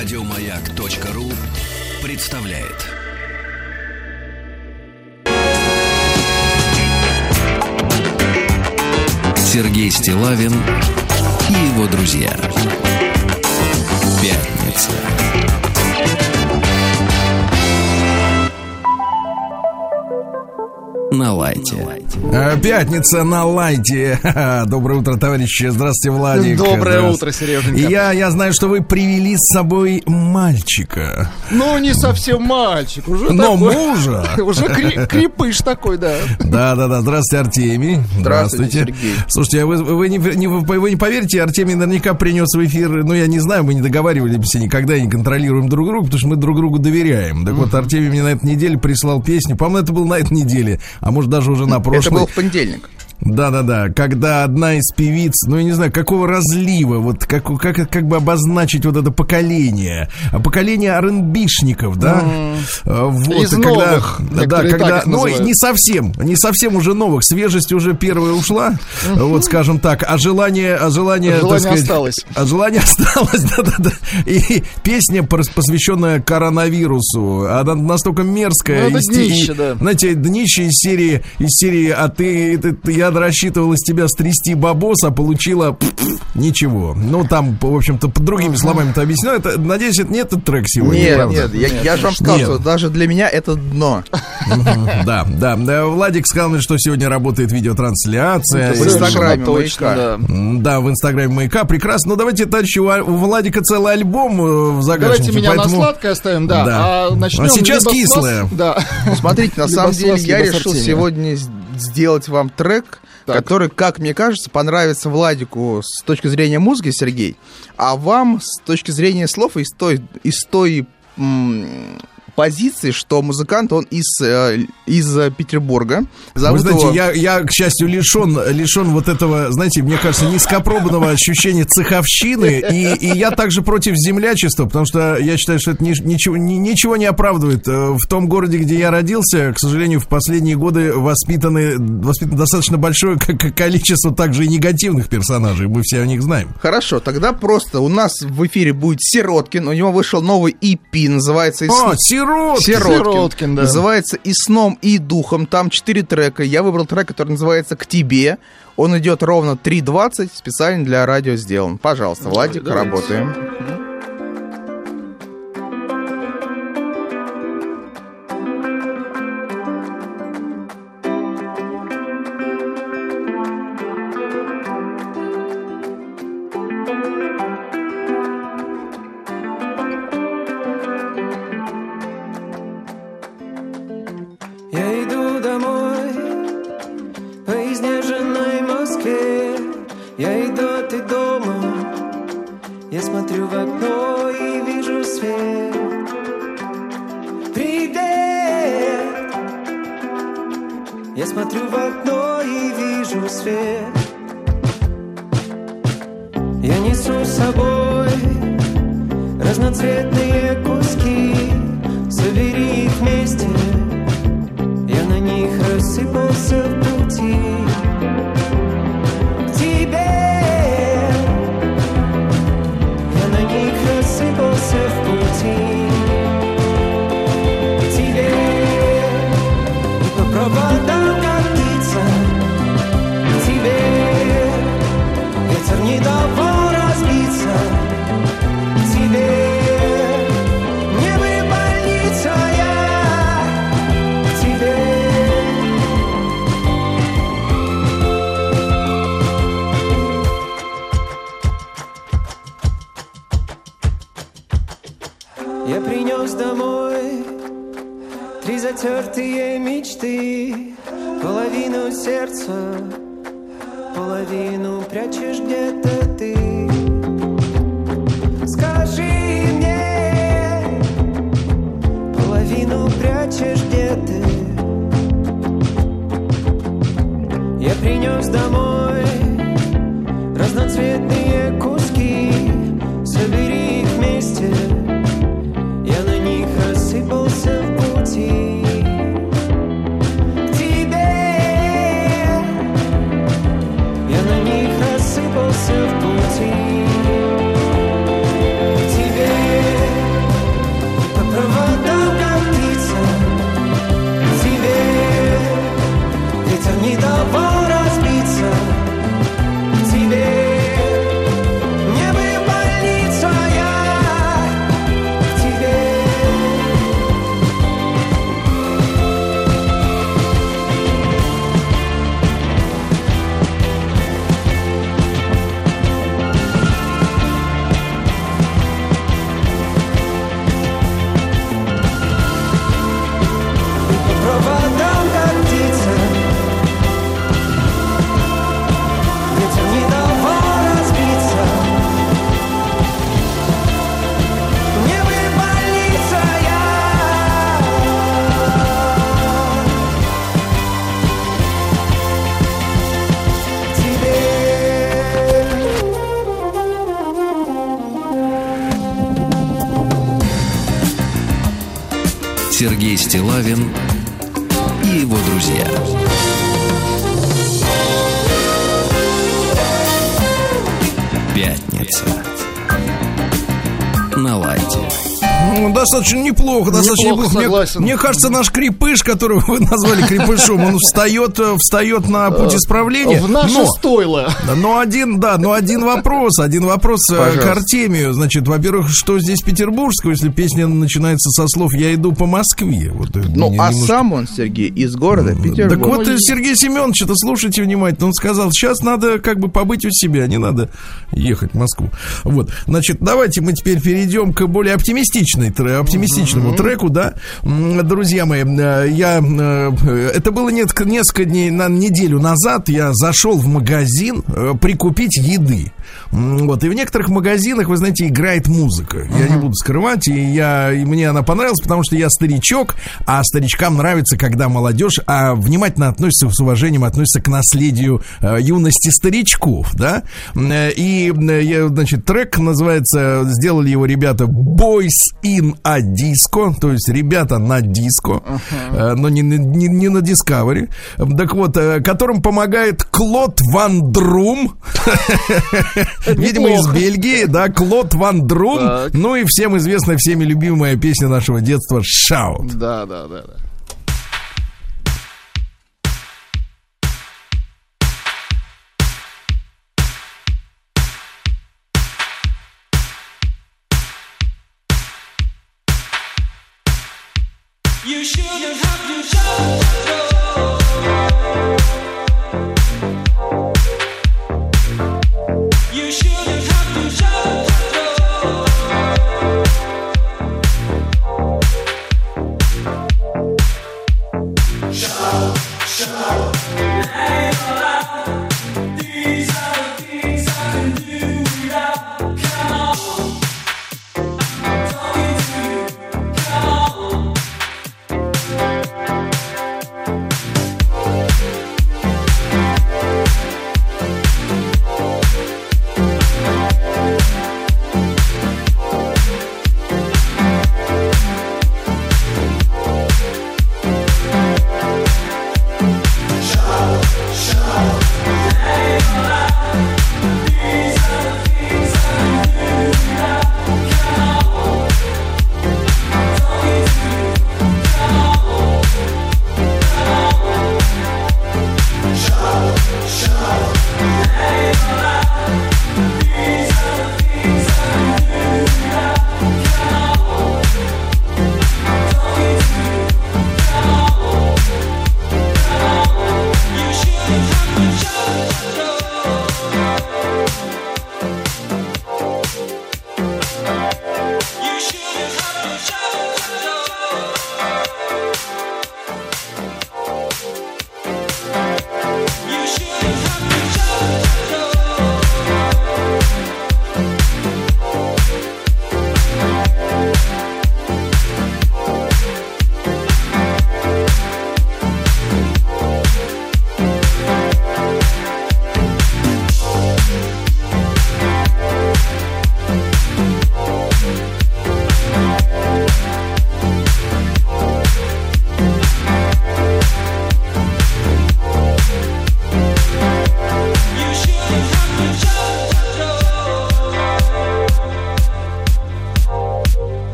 Радиомаяк.ру представляет. Сергей Стилавин и его друзья. Пятница. на лайте. А, пятница на лайте. Доброе утро, товарищи. Здравствуйте, Владик. Доброе утро, Сереженька. Я, я знаю, что вы привели с собой мальчика. Ну, не совсем мальчик. Уже Но такой, мужа. Уже крепыш такой, да. Да, да, да. Здравствуйте, Артемий. Здравствуйте, Сергей. Слушайте, а вы, вы, не, не- вы не поверите, Артемий наверняка принес в эфир, ну, я не знаю, мы не договаривались никогда и не контролируем друг друга, потому что мы друг другу доверяем. Так вот, Артемий мне на этой неделе прислал песню. По-моему, это было на этой неделе, а может даже уже на Это прошлой. был в понедельник. Да-да-да, когда одна из певиц, ну, я не знаю, какого разлива, вот как, как, как бы обозначить вот это поколение, А поколение рнбишников, да? А, Вот, Из и когда, новых, да, когда, ну, называют. не совсем, не совсем уже новых, свежесть уже первая ушла, вот, скажем так, а желание, а желание, А желание сказать, осталось. а желание осталось, да-да-да, и песня, пос- посвященная коронавирусу, она настолько мерзкая, Ну, это днище, да. знаете, днище из серии, из серии, а ты, ты- ты- я рассчитывал из тебя стрясти бабос, а получила ничего. Ну, там, в общем-то, под другими словами-то объясню. Это, надеюсь, это не этот трек сегодня, Нет, правда? нет, я, я же вам сказал, Нет. что даже для меня это дно. Да, да, да. Владик сказал мне, что сегодня работает видеотрансляция. В Инстаграме «Маяка». да. В инстаграме маяка. Прекрасно. Ну, давайте, товарищи, у, Владика целый альбом э, в загашнике. Давайте меня на сладкое оставим, да. А начнем А сейчас с кислое. Да. Смотрите, на самом с деле я с решил сегодня с- сделать вам трек, Так. который, как мне кажется, понравится Владику с точки зрения музыки, Сергей, а вам с точки зрения слов из той, из той м, позиции, что музыкант, он из, э, из э, Петербурга. Вы Зовут знаете, его- я, я, к счастью, лишен, лишен вот этого, знаете, мне кажется, низкопробного ощущения цеховщины, и, и я также против землячества, потому что я считаю, что это ни- ничего, ни- ничего не оправдывает. Э, В том городе, где я родился, к сожалению, в последние годы воспитаны, воспитано достаточно большое количество также и негативных персонажей, мы все о них знаем. Хорошо, тогда просто у нас в эфире будет Сироткин, у него вышел новый EP, называется... «И О, сн- сирот! Сироткин. Сироткин, да. Называется «И сном, и духом». Там четыре трека. Я выбрал трек, который называется «К тебе». Он идет ровно 3.20, специально для радио сделан. Пожалуйста, Владик, работаем. once Сергей Стилавин и его друзья. Пятница. На лайте. Ну, достаточно неплохо, достаточно Неплохо, неплохо. Мне- согласен. Мне, кажется, наш крепыш, которого вы назвали крепышом, он встает, э, встает на путь исправления. В наше но, стойло. но один, да, но один вопрос, один вопрос э, Пожалуйста. к Артемию. Значит, во-первых, что здесь петербургского, если песня начинается со слов «Я иду по Москве». Вот, э, Ну, мне а немножко- сам он, Сергей, из города Петербург. Так вот, э, Сергей Семенович, это слушайте внимательно. Он сказал, сейчас надо как бы побыть у себя, не надо ехать в Москву. Вот, значит, давайте мы теперь перейдем к более оптимистичной, тре- оптимистичному треку, да. Друзья мои, э, я, э, это было несколько, дней, на неделю назад, я зашел в магазин э, прикупить еды. Вот, и в некоторых магазинах, вы знаете, играет музыка. Я не буду скрывать, и, я, и мне она понравилась, потому что я старичок, а старичкам нравится, когда молодежь а, внимательно относится, с уважением относится к наследию э, юности старичков, да. И, значит, трек называется, сделали его ребята Boys in a Disco, то есть ребята на диско, э, но не, не, не на Discovery. Так вот, э, которым помогает Клод Ван Друм, видимо, из. Бельгии, да, Клод Ван Друм, ну и всем известная, всеми любимая песня нашего детства «Shout». Да, да, да, да.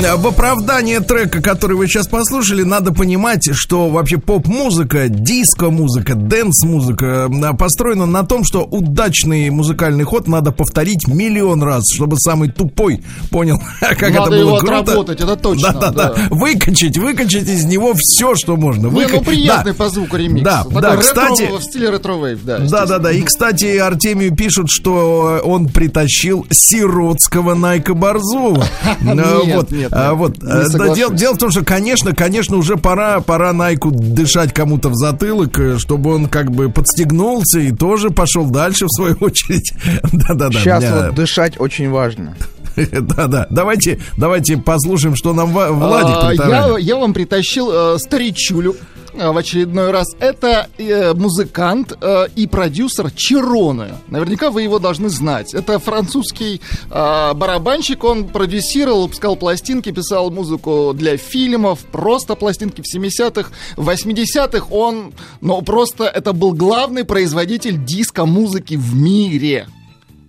Что ж, оправдание трека, который вы сейчас послушали, надо понимать, что вообще поп-музыка, диско-музыка, dance -музыка э, построена на том, что удачный музыкальный ход надо повторить миллион раз, чтобы самый тупой понял, как Надо это было его круто. отработать, это точно, Да-да-да. да. Выкачать, выкачать из него все, что можно. Не, Выка- ну приятный Да. по звуку ремикс. Да, Такой да, ретро- кстати- В стиле ретро-вейв, да. Да, да, да. И, кстати, Артемию пишут, что он притащил сиротского Найка Борзова. А, Нет, вот, нет, нет, вот. Соглашусь. дело, дело в том, что, конечно, конечно, уже пора, пора Найку дышать кому-то в затылок, э, чтобы он как бы подстегнулся и тоже пошел дальше, в свою очередь. Да-да-да. Сейчас Меня- вот дышать очень важно. Да-да. Давайте, давайте послушаем, что нам Владик А, я, притаранит. я вам притащил э, старичулю э, в очередной раз. Это э, музыкант э, и продюсер Чироны. Наверняка вы его должны знать. Это французский э, барабанщик. Он продюсировал, выпускал пластинки, писал музыку для фильмов, просто пластинки в 70-х, в 80-х. Он, ну, просто это был главный производитель диско-музыки в мире.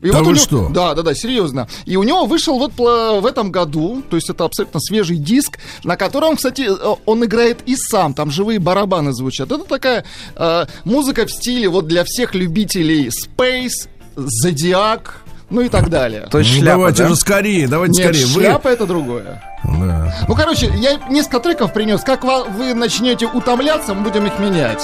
И Да вот у вы него- что? Да, да, да, серьезно. И у него вышел вот пла- в этом году, то есть это абсолютно свежий диск, на котором, кстати, э, он играет и сам, там живые барабаны звучат. Это такая э, музыка в стиле вот для всех любителей Space, Зодиак, ну и так далее. То есть Ну, шляпа, давайте да? же скорее, давайте Нет, скорее. Вы- шляпа это другое. Да. Ну, короче, я несколько треков принес. Как вы начнете утомляться, мы будем их менять.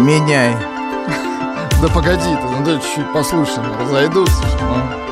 Меняй. Да погоди ты, ну да чуть-чуть послушаем, разойдутся. ну.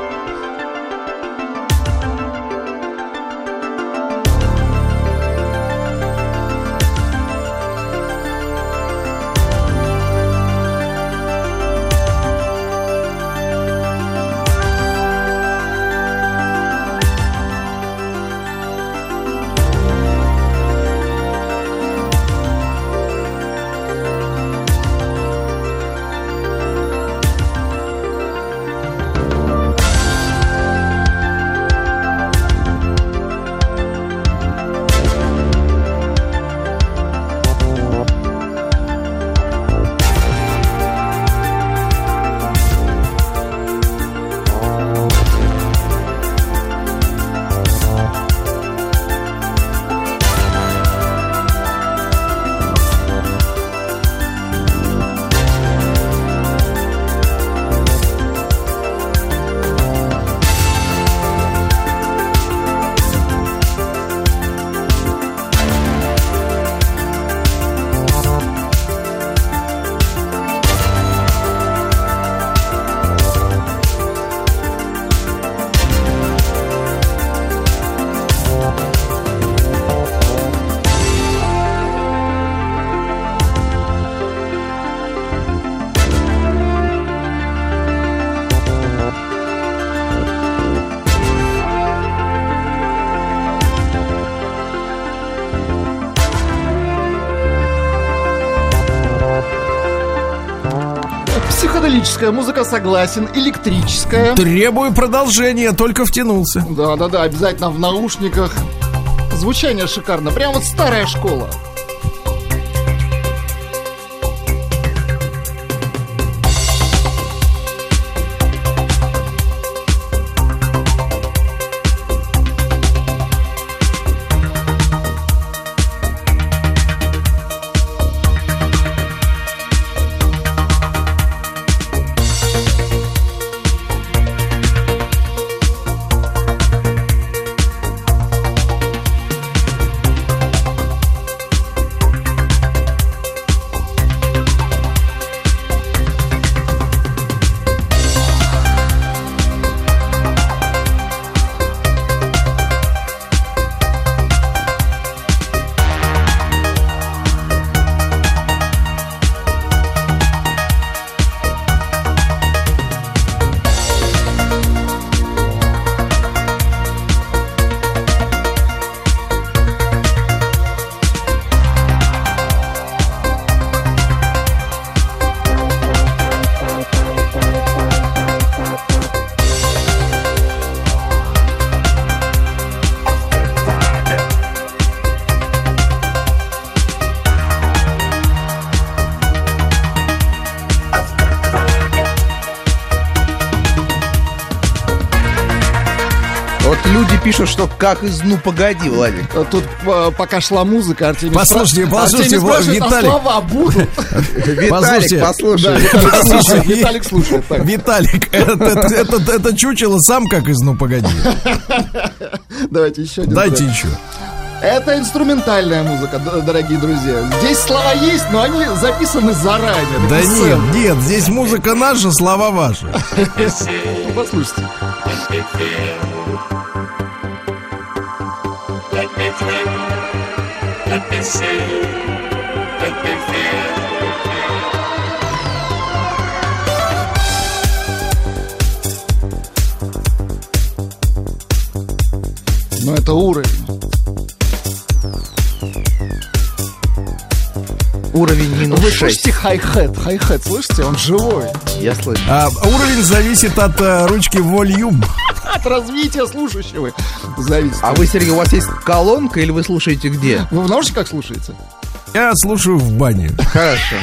Психоделическая музыка, согласен. Электрическая. Требую продолжения, только втянулся. Да, да, да, обязательно в наушниках. Звучание шикарно. Прям вот старая школа. Пишут, что как из «Ну, погоди», Владик. А Тут э, пока шла музыка, Артемий Послушайте, спра- послушайте, Артемий спрашивает, а Виталик. слова будут? Послушайте. Виталик, послушай. Виталик слушает, Виталик это, это, это- это чучело сам как из «Ну, погоди». Давайте еще один Дайте еще. Это инструментальная музыка, дорогие друзья. Здесь слова есть, но они записаны заранее. Да нет, нет, здесь музыка наша, слова ваши. Ну, это уровень. Уровень минус Вы 6. слышите хай-хет? Хай-хет, слышите? Он живой. Я слышу. А, уровень зависит от э, ручки волюм. От развития слушающего зависит. А вы, Сергей, у вас есть колонка или вы слушаете где? Вы в наушниках слушаете? Я слушаю в бане. Хорошо.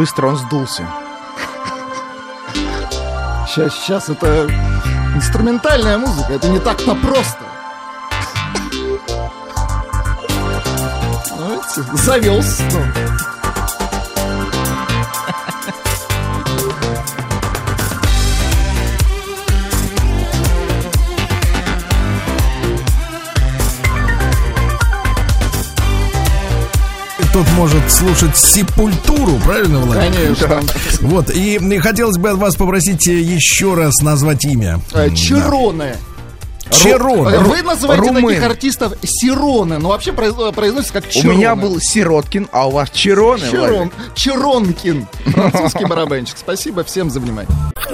Быстро он сдулся. Сейчас, сейчас это инструментальная музыка, это не так-то просто. Завелся. Тут может слушать сепультуру, правильно, Владимир? Конечно. Вот, и и хотелось бы от вас попросить э, еще раз назвать имя. Э, Чироны. Э, Вы называете Румын. таких артистов Сироны, но вообще произ- произносится как У Чироны. меня был Сироткин, а у вас Чироны, Чирон, Владик? Чиронкин, французский барабанщик. Спасибо всем за внимание.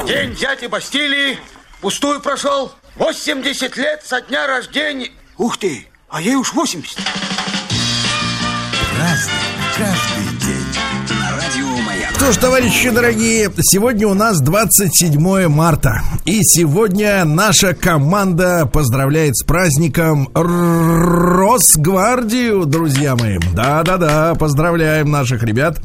День дяди Бастилии пустую прошел. 80 лет со дня рождения. Ух ты, а ей уж 80. Что ж, товарищи дорогие, сегодня у нас 27 марта. И сегодня наша команда поздравляет с праздником Росгвардию, друзья мои. Да-да-да, поздравляем наших ребят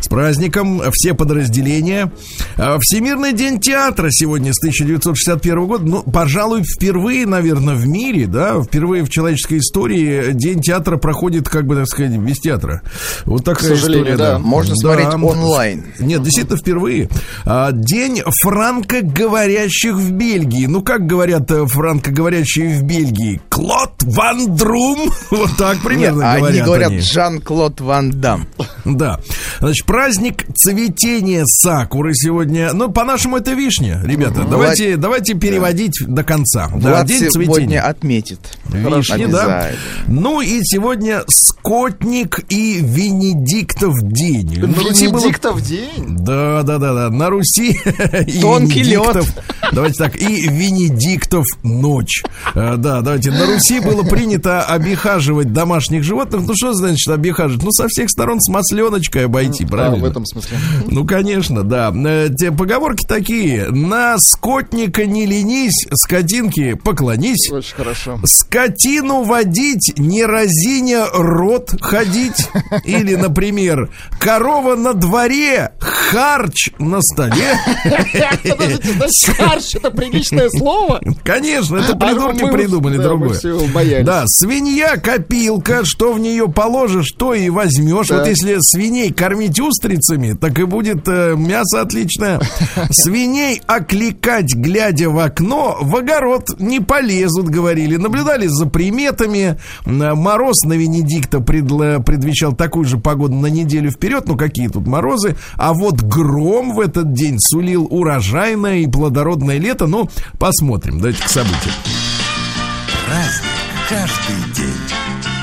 с праздником. Все подразделения. А, Всемирный день театра сегодня с 1961 года. Ну, пожалуй, впервые, наверное, в мире, да, впервые в человеческой истории День театра проходит, как бы так сказать, без театра. Вот такая сожалению, история, да. Можно смотреть онлайн. Нет, действительно впервые. А, День франкоговорящих в Бельгии. Ну, как говорят э, франкоговорящие в Бельгии? Клод Ван Друм. Вот так Нет, примерно они говорят говорят они. Жан-Клод Ван Дам. Да. Значит, праздник цветения сакуры сегодня. Ну, по-нашему, это вишня, ребята. Давайте, давайте переводить до конца. Да, Влад день сегодня цветения. отметит. Вишни, да. Ну и сегодня скотник и Венедиктов день. На Руси было Венедиктов день. да, да, да, да. На Руси и Тонкий Венедиктов. Давайте так, и Венедиктов ночь. Э, Да, давайте. На Руси было принято обихаживать домашних животных. Ну, что значит обихаживать? Ну, со всех сторон с масленочкой обойти, А, правильно? в этом смысле. Ну, конечно, да. Э, Те поговорки такие. На скотника не ленись, скотинки поклонись. Очень хорошо. Скотину водить, не разиня рот ходить. Или, например, корова на дворе, харч на столе. Подождите, значит, харч это приличное слово? Конечно, это А придурки мы- придумали да, другое. Да, свинья копилка, что в нее положишь, то и возьмешь. Да. Вот если свиней кормить устрицами, так и будет э, мясо отличное. Свиней окликать, глядя в окно, в огород не полезут, говорили. Наблюдали за приметами. М, Мороз на Венедикта предла- предвещал такую же погоду на неделю вперед. Ну, какие тут морозы. А вот гром в этот день сулил урожайное и плодородное лето. Ну, посмотрим. Давайте к событиям. Праздник каждый день.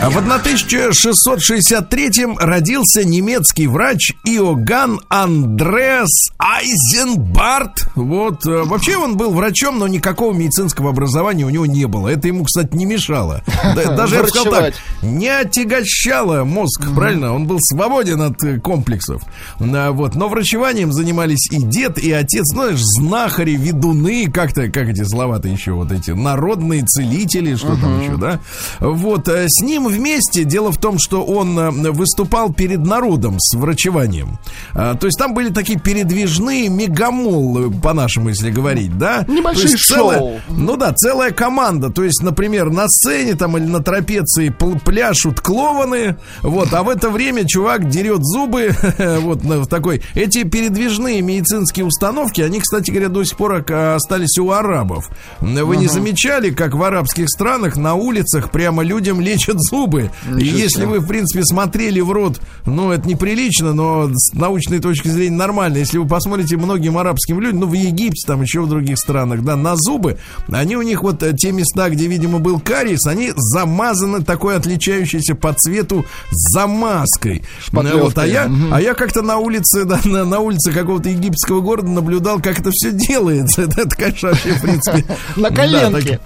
В 1663 родился немецкий врач Иоганн Андреас Айзенбарт. Вот, э, вообще он был врачом, но никакого медицинского образования у него не было. Это ему, кстати, не мешало. Да- Даже, я бы сказал так, не отягощало мозг, правильно? Он был свободен от э, комплексов. Вот. Но врачеванием занимались и дед, и отец. Ну, знаешь, знахари, ведуны, как-то, как эти слова-то еще, вот эти народные целители, что там еще, да? Вот. э, С ним вместе, дело в том, что он э, выступал перед народом с врачеванием. А, То есть там были такие передвижные мегамолы, по-нашему, если говорить, да? Небольшие То есть целая- шоу. ну да, целая команда. То есть, например, на сцене там или на трапеции пл- пляшут клованы, вот, а в это время чувак дерет зубы, вот, в такой. Эти передвижные медицинские установки, они, кстати говоря, до сих пор остались у арабов. Вы не замечали, как в арабских странах на улицах прямо людям лечат зубы? И если вы, в принципе, смотрели в рот, ну, это неприлично, но с научной точки зрения нормально. Если вы посмотрите многим арабским людям, ну, в Египте, там еще в других странах, да, на зубы, они у них вот э, те места, где, видимо, был кариес, они замазаны такой отличающейся по цвету замазкой. Шпатлевкой. Вот, а я, а я как-то на улице, да, на, на улице какого-то египетского города наблюдал, как это все делается. Это, это, конечно, вообще, в принципе... На коленке.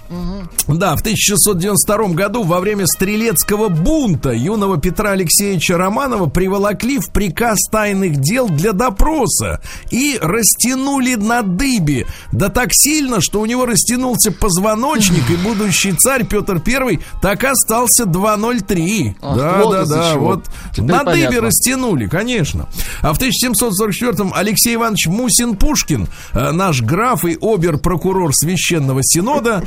да, в 1692 году во время стрелецкого бунта юного Петра Алексеевича Романова приволокли в приказ тайных дел для допроса и растянули на дыбе. Да так сильно, что у него растянулся позвоночник, и будущий царь Петр I так остался 203. Ах, да, вот да, да, чего. вот Теперь на дыбе понятно. растянули, конечно. А в 1744-м Алексей Иванович Мусин-Пушкин, э, наш граф и обер-прокурор Священного Синода,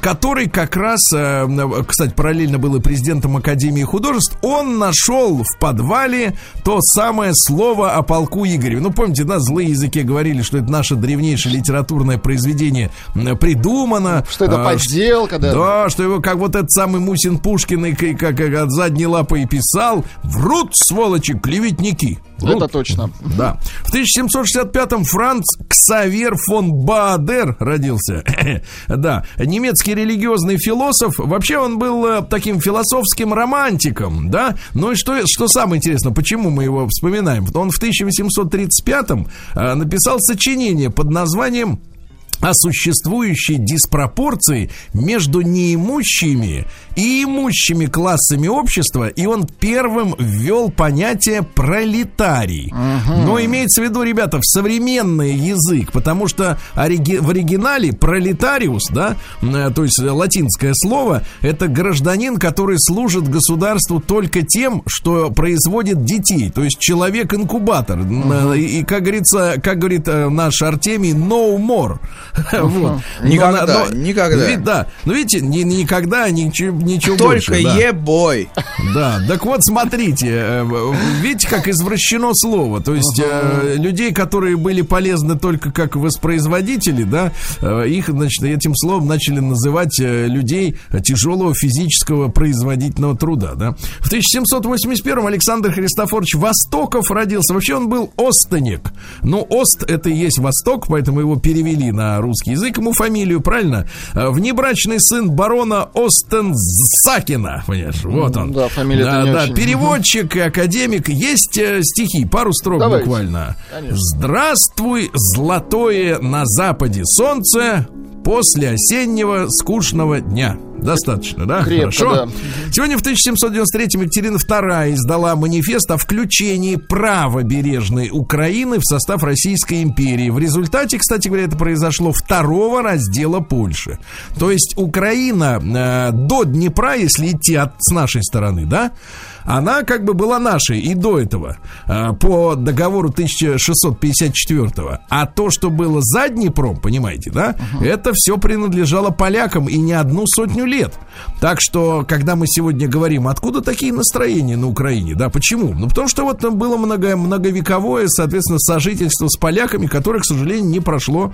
который как раз, э, м, кстати, параллельно был и президентом Академии художеств, он нашел в подвале то самое слово о полку Игореве. Ну, помните, да, злые языки говорили, что это наше древнейшее литературное произведение придумано. Что это а, подделка, да? да, что его как вот этот самый Мусин Пушкин и как, как от задней лапы и писал. Врут, сволочи, клеветники. Врут. Это точно. Да. В 1765-м Франц Ксавер фон Баадер родился. да. Немецкий религиозный философ. Вообще он был э, таким философским романтиком, да. Ну и что, что самое интересное, почему мы его вспоминаем? Он в 1835-м э, написал сочинение под названием о существующей диспропорции между неимущими и имущими классами общества, и он первым ввел понятие пролетарий. Но имеется в виду, ребята, в современный язык, потому что ориги- в оригинале пролетариус, да, э, то есть латинское слово, это гражданин, который служит государству только тем, что производит детей, то есть человек-инкубатор. Э, И, и, как говорится, как говорит э, наш Артемий, no more. Вот. Никогда, Но- но- никогда. Ви- Да, но видите, ни- никогда ничего, ничего Только больше. да. ебой. Да, так вот смотрите, э, видите, как извращено слово. То есть э, людей, которые были полезны только как воспроизводители, да, э, их, значит, этим словом начали называть людей тяжелого физического производительного труда, да. В 1781 Александр Христофорович Востоков родился. Вообще он был остенек. Но Ост это и есть Восток, поэтому его перевели на русский язык, ему фамилию, правильно? Внебрачный сын барона Остенсакина, понимаешь, вот он. Да, фамилия-то да, да, очень. переводчик, академик. Есть э, стихи, пару строк Давайте. буквально. Конечно. Здравствуй, золотое на западе солнце после осеннего скучного дня. Достаточно, да? Крепко, Хорошо. да. Сегодня в 1793-м Екатерина II издала манифест о включении правобережной Украины в состав Российской империи. В результате, кстати говоря, это произошло второго раздела Польши. То есть Украина э, до Днепра, если идти от, с нашей стороны, да, она как бы была нашей и до этого э, по договору 1654 а то что было за Днепром понимаете да это все принадлежало полякам и не одну сотню лет. Так что когда мы сегодня говорим откуда такие настроения на Украине да почему? Ну потому что вот там было много многовековое соответственно сожительство с поляками которое к сожалению не прошло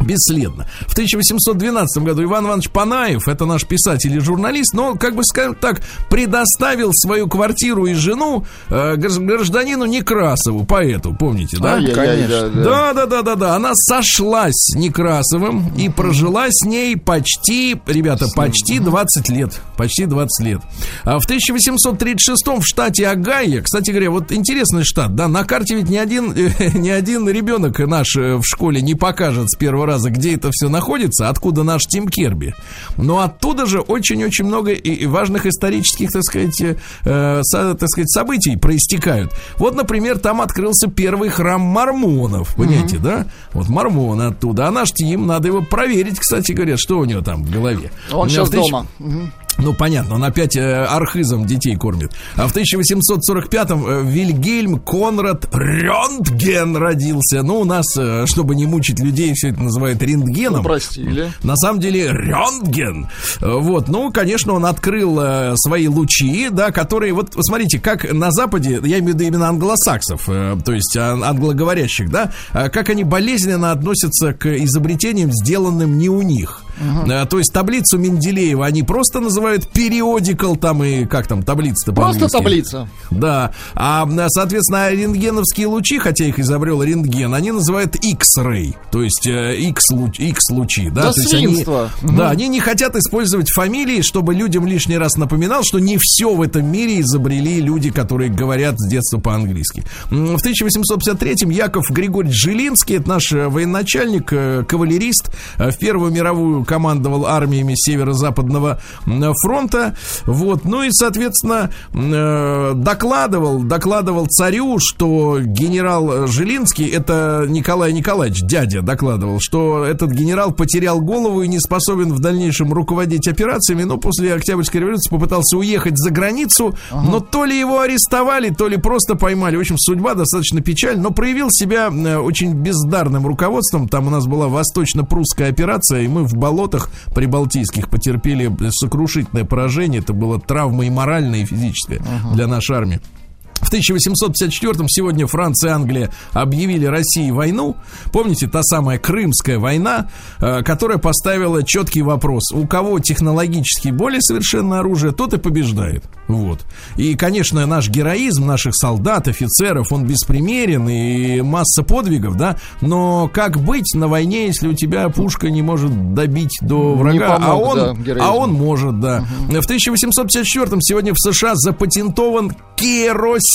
Бесследно. В 1812 году Иван Иванович Панаев, это наш писатель и журналист, но, как бы скажем так, предоставил свою квартиру и жену э, гражд- гражданину Некрасову, поэту, помните, да? Ай-яй-яй, Конечно. да, да. Да, да, да, да, да. Она сошлась с Некрасовым и прожила с ней почти, ребята, почти 20 лет. Почти 20 лет. А в 1836 в штате Огайо, кстати говоря, вот интересный штат, да, на карте ведь ни один, ни один ребенок наш э, в школе не покажет с первого раза, где это все находится, откуда наш Тим Керби. Но оттуда же очень-очень много и важных исторических, так сказать, э, э, со- так сказать, событий проистекают. Вот, например, там открылся первый храм мормонов, понимаете, да? Вот мормоны оттуда. А наш Тим, надо его проверить, кстати говоря, что у него там в голове. Он сейчас 1000 дома. Мгм. Ну, понятно, он опять э, архизом детей кормит. А в 1845-м э, Вильгельм Конрад Рентген родился. Ну, у нас, э, чтобы не мучить людей, все это называют рентгеном. Упростили. На самом деле Рентген. Э, Вот, ну, конечно, он открыл э, свои лучи, да, которые, вот, смотрите, как на Западе, я имею в виду именно англосаксов, э, то есть а, англоговорящих, да, а как они болезненно относятся к изобретениям, сделанным не у них. Э, То есть таблицу Менделеева они просто называют периодикал, там и как там таблица-то Просто таблица. Да. А, соответственно, рентгеновские лучи, хотя их изобрел рентген, они называют X-ray, то есть э, X-луч- X-лучи. Да, Да то есть они, свинство. да, они не хотят использовать фамилии, чтобы людям лишний раз напоминал, что не все в этом мире изобрели люди, которые говорят с детства по-английски. В 1853-м Яков Григорьевич Жилинский, это наш э, военачальник, кавалерист, в Первую мировую командовал армиями Северо-Западного фронта. Вот. Ну и, соответственно, э, докладывал, докладывал царю, что генерал Жилинский, это Николай Николаевич, дядя, докладывал, что этот генерал потерял голову и не способен в дальнейшем руководить операциями, но после Октябрьской революции попытался уехать за границу, но то ли его арестовали, то ли просто поймали. В общем, судьба достаточно печальна, но проявил себя э, очень бездарным руководством. Там у нас была восточно-прусская операция, и мы в болотах прибалтийских потерпели сокрушительное поражение. Это было травма и моральная, и физическая для нашей армии. В 1854-м сегодня Франция и Англия объявили России войну. Помните, та самая Крымская война, э, которая поставила четкий вопрос. У кого технологически более совершенное оружие, тот и побеждает. Вот. И, конечно, наш героизм наших солдат, офицеров, он беспримерен и масса подвигов, да. Но как быть на войне, если у тебя пушка не может добить до врага, а помог, он, да, а он может, да. В 1854-м сегодня в США запатентован керосин.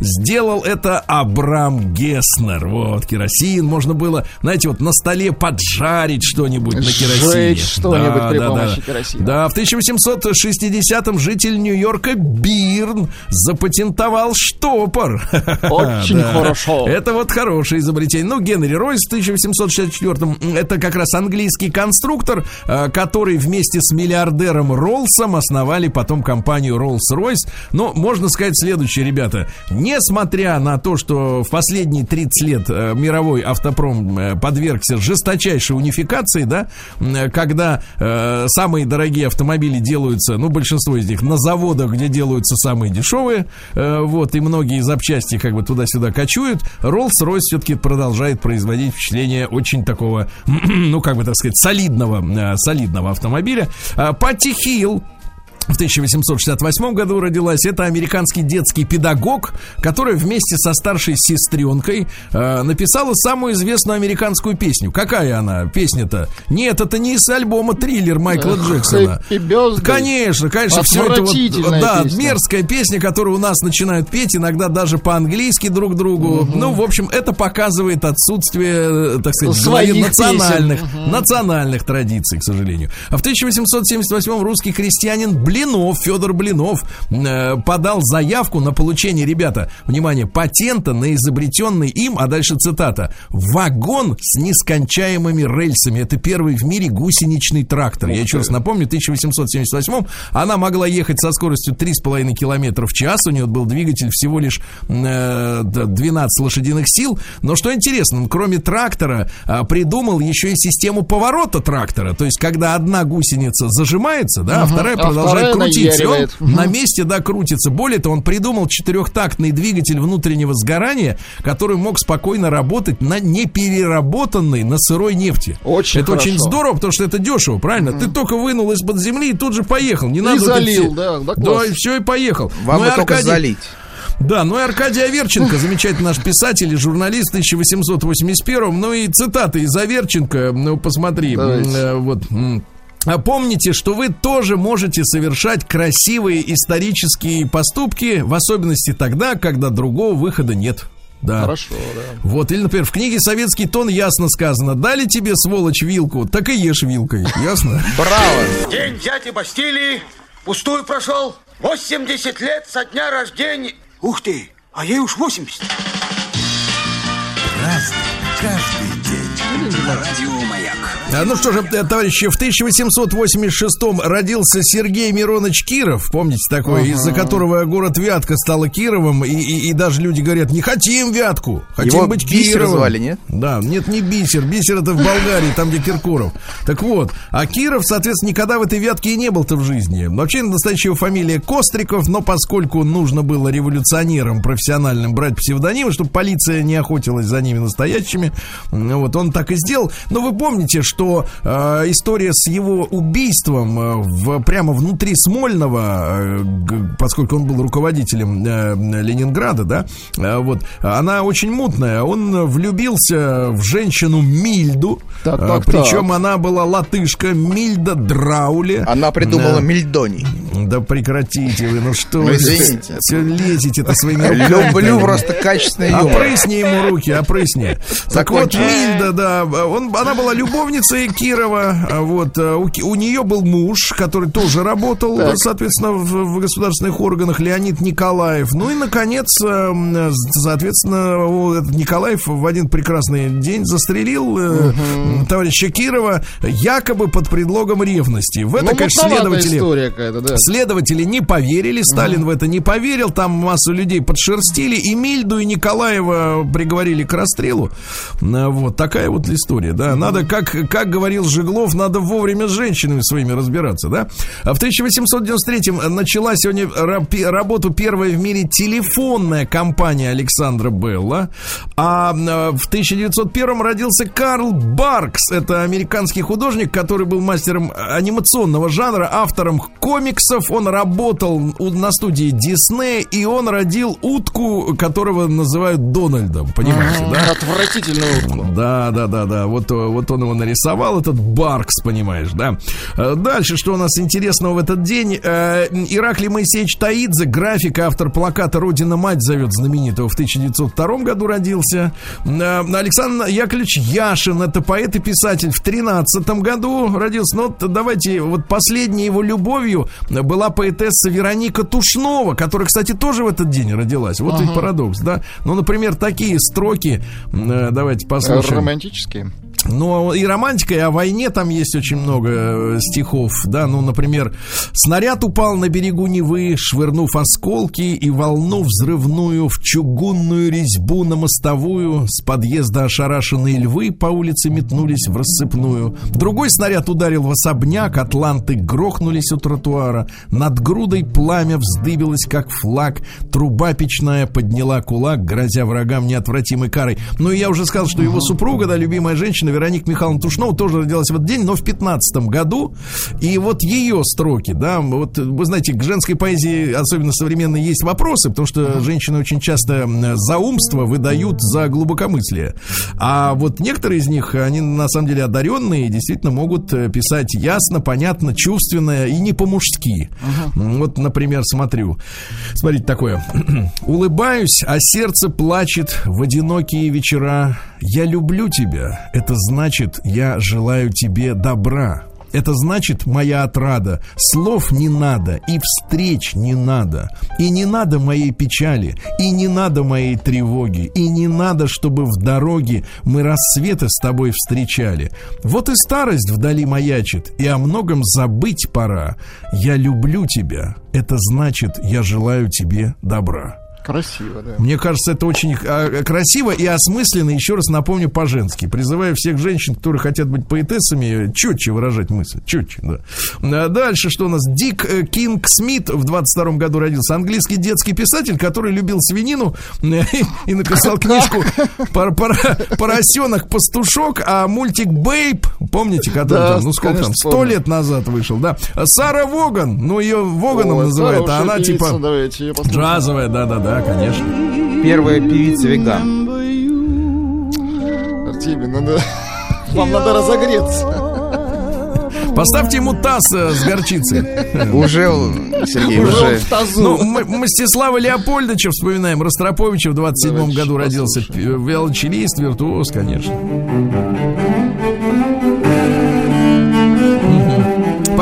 Сделал это Абрам Геснер. Вот, керосин. Можно было, знаете, вот на столе поджарить что-нибудь на керосине. Сжечь что-нибудь при помощи керосина. Да, в 1860-м житель Нью-Йорка Бирн запатентовал штопор. Очень Да. хорошо. Это вот хорошее изобретение. Ну, Генри Ройс в 1864-м, это как раз английский конструктор, э, который вместе с миллиардером Роллсом основали потом компанию Rolls-Royce. Но можно сказать следующее, ребята. Несмотря на то, что в последние 30 лет э, мировой автопром э, подвергся жесточайшей унификации, да, м, когда э, самые дорогие автомобили делаются, ну, большинство из них на заводах, где делаются самые дешевые, э, вот, и многие запчасти как бы туда-сюда кочуют, Rolls-Royce все-таки продолжает производить впечатление очень такого, ну, как бы так сказать, солидного, э, солидного автомобиля. А, Патти Хилл, в 1868 году родилась. Это американский детский педагог, которая вместе со старшей сестренкой э, написала самую известную американскую песню. Какая она песня-то? Нет, это не из альбома «Триллер» Майкла Эх, Джексона. Конечно, конечно, все это вот, да, песня. мерзкая песня, которую у нас начинают петь, иногда даже по-английски друг другу. Ну, в общем, это показывает отсутствие, э, так сказать, Своих национальных, песен. национальных традиций, к сожалению. А в 1878 русский крестьянин Блинов, Федор Блинов, э, подал заявку на получение, ребята, внимание, патента на изобретенный им, а дальше цитата, вагон с нескончаемыми рельсами. Это первый в мире гусеничный трактор. Я еще раз напомню, в 1878 она могла ехать со скоростью 3,5 километра в час. У нее был двигатель всего лишь э, 12 лошадиных сил. Но что интересно, он кроме трактора а, придумал еще и систему поворота трактора. То есть, когда одна гусеница зажимается, да, а Мгм, вторая а продолжает Пускай крутиться. И Он на месте, да, крутится. Более того, он придумал четырехтактный двигатель внутреннего сгорания, который мог спокойно работать на непереработанной, на сырой нефти. Очень это очень хорошо. здорово, потому что это дешево, правильно? Ты только вынул из-под земли и тут же поехал. Не надо вот эти залил, все- да, да, Да, класс. и все, и поехал. Вам Ну и Аркадий- залить. да, ну и Аркадий Аверченко, замечательный наш писатель и журналист 1881 ну и цитаты из Аверченко, ну посмотри, Давайте. э, вот. А Помните, что вы тоже можете совершать красивые исторические поступки, в особенности тогда, когда другого выхода нет. Да. Хорошо, да. Вот, или, например, в книге «Советский тон» ясно сказано «Дали тебе, сволочь, вилку, так и ешь вилкой». Ясно? Браво! День взятия Бастилии пустую прошел. 80 лет со дня рождения. Ух ты, а ей уж 80. Разный, каждый день. Радио Маяк. А, Ну что же, э, товарищи, в 1886 родился Сергей Миронович Киров, помните такой, из-за которого город Вятка стала Кировом, и, и- и даже люди говорят, не хотим Вятку, хотим Его быть Бисер Кировым. звали, нет? Да, нет, не Бисер, Бисер это в Болгарии, там, где Киркоров. Так вот, а Киров, соответственно, никогда в этой Вятке и не был-то в жизни. Вообще, настоящая фамилия Костриков, но поскольку нужно было революционерам профессиональным брать псевдонимы, чтобы полиция не охотилась за ними настоящими, вот он так и сделал. Но вы помните, что э, история с его убийством э, в, прямо внутри Смольного, э, поскольку он был руководителем э, Ленинграда, да, э, вот, она очень мутная. Он влюбился в женщину Мильду, Так, э, так, причем так. она была латышка Мильда Драуле. Она придумала Да. Мельдоний. Да прекратите вы, ну что Ну, вы извините. все лезете-то своими руками. Люблю просто качественный юмор. Опрысни ему руки, опрысни. Так вот. Мильда, да, он, она была любовницей Кирова, а вот а у, у нее был муж, который тоже работал, Так. соответственно, в, в государственных органах, Леонид Николаев. Ну и, наконец, э, соответственно, этот Николаев в один прекрасный день застрелил э, товарища Кирова якобы под предлогом ревности. В это, Ну, конечно, следователи... да. Следователи не поверили, Сталин в это не поверил, там массу людей подшерстили, и Мильду, и Николаева приговорили к расстрелу. А, Вот такая вот история, да. Надо, как, как говорил Жиглов, надо вовремя с женщинами своими разбираться, да. А в 1893-м начала сегодня работу первая в мире телефонная компания Александра Белла, а а, в 1901 родился Карл Баркс, это американский художник, который был мастером анимационного жанра, автором комиксов. Он работал на студии Диснея, и он родил утку, которого называют Дональдом. Понимаете, да? Отвратительную утку. Да, да, да, да. Вот, э, вот он его нарисовал, этот Баркс, понимаешь, да. Э, Дальше, что у нас интересного в этот день? Э, Ираклий Моисеевич Таидзе, график, автор плаката «Родина мать» зовет знаменитого, в 1902 году родился. Э, Александр Яковлевич Яшин, это поэт и писатель, в 13 году родился. Ну, вот давайте, вот последней его любовью была поэтесса Вероника Тушнова, которая, кстати, тоже в этот день родилась. Вот ведь парадокс, да? Ну, например, такие строки, давайте послушаем. Романтические. Ну, и романтика, и о войне там есть очень много э, стихов, да, ну, например, «Снаряд упал на берегу Невы, швырнув осколки и волну взрывную в чугунную резьбу на мостовую, с подъезда ошарашенные львы по улице метнулись в рассыпную. Другой снаряд ударил в особняк, атланты грохнулись у тротуара, над грудой пламя вздыбилось, как флаг, труба печная подняла кулак, грозя врагам неотвратимой карой. Ну, я уже сказал, что его супруга, да, любимая женщина, Вероника Михайловна Тушнова, тоже родилась в этот день, но в 15 году. И вот ее строки, да, вот вы знаете, к женской поэзии, особенно современной, есть вопросы, потому что женщины очень часто м, заумство выдают за глубокомыслие. А вот некоторые из них, они на самом деле одаренные и действительно могут э, писать ясно, понятно, чувственно и не по-мужски. М, Вот, например, смотрю. Смотрите такое. Улыбаюсь, а сердце плачет в одинокие вечера. Я люблю тебя. Это значит, я желаю тебе добра. Это значит моя отрада. Слов не надо, и встреч не надо. И не надо моей печали, и не надо моей тревоги, и не надо, чтобы в дороге мы рассветы с тобой встречали. Вот и старость вдали маячит, и о многом забыть пора. Я люблю тебя. Это значит, я желаю тебе добра. Красиво, да. Мне кажется, это очень а, красиво и осмысленно, еще раз напомню, по-женски. Призываю всех женщин, которые хотят быть поэтессами, четче выражать мысль. Четче, да. А Дальше что у нас? Дик э, Кинг Смит в 22 году родился. Английский детский писатель, который любил свинину э, и написал книжку «Пор- пор- «Поросенок-пастушок», а мультик «Бейб», помните, который Да, там, ну сколько там, сто лет назад вышел, да. Сара Воган, ну ее Воганом называют, а она типа джазовая, да-да-да, конечно. Первая певица веган. Артемий, надо... Вам надо разогреться. Поставьте ему таз э, с горчицей. Уже, Сергей, Уже он уже. в тазу. Ну, М- Мстислава Леопольдовича вспоминаем. Ростроповича в 27 Давайте году еще родился. Виолончелист, виртуоз, конечно.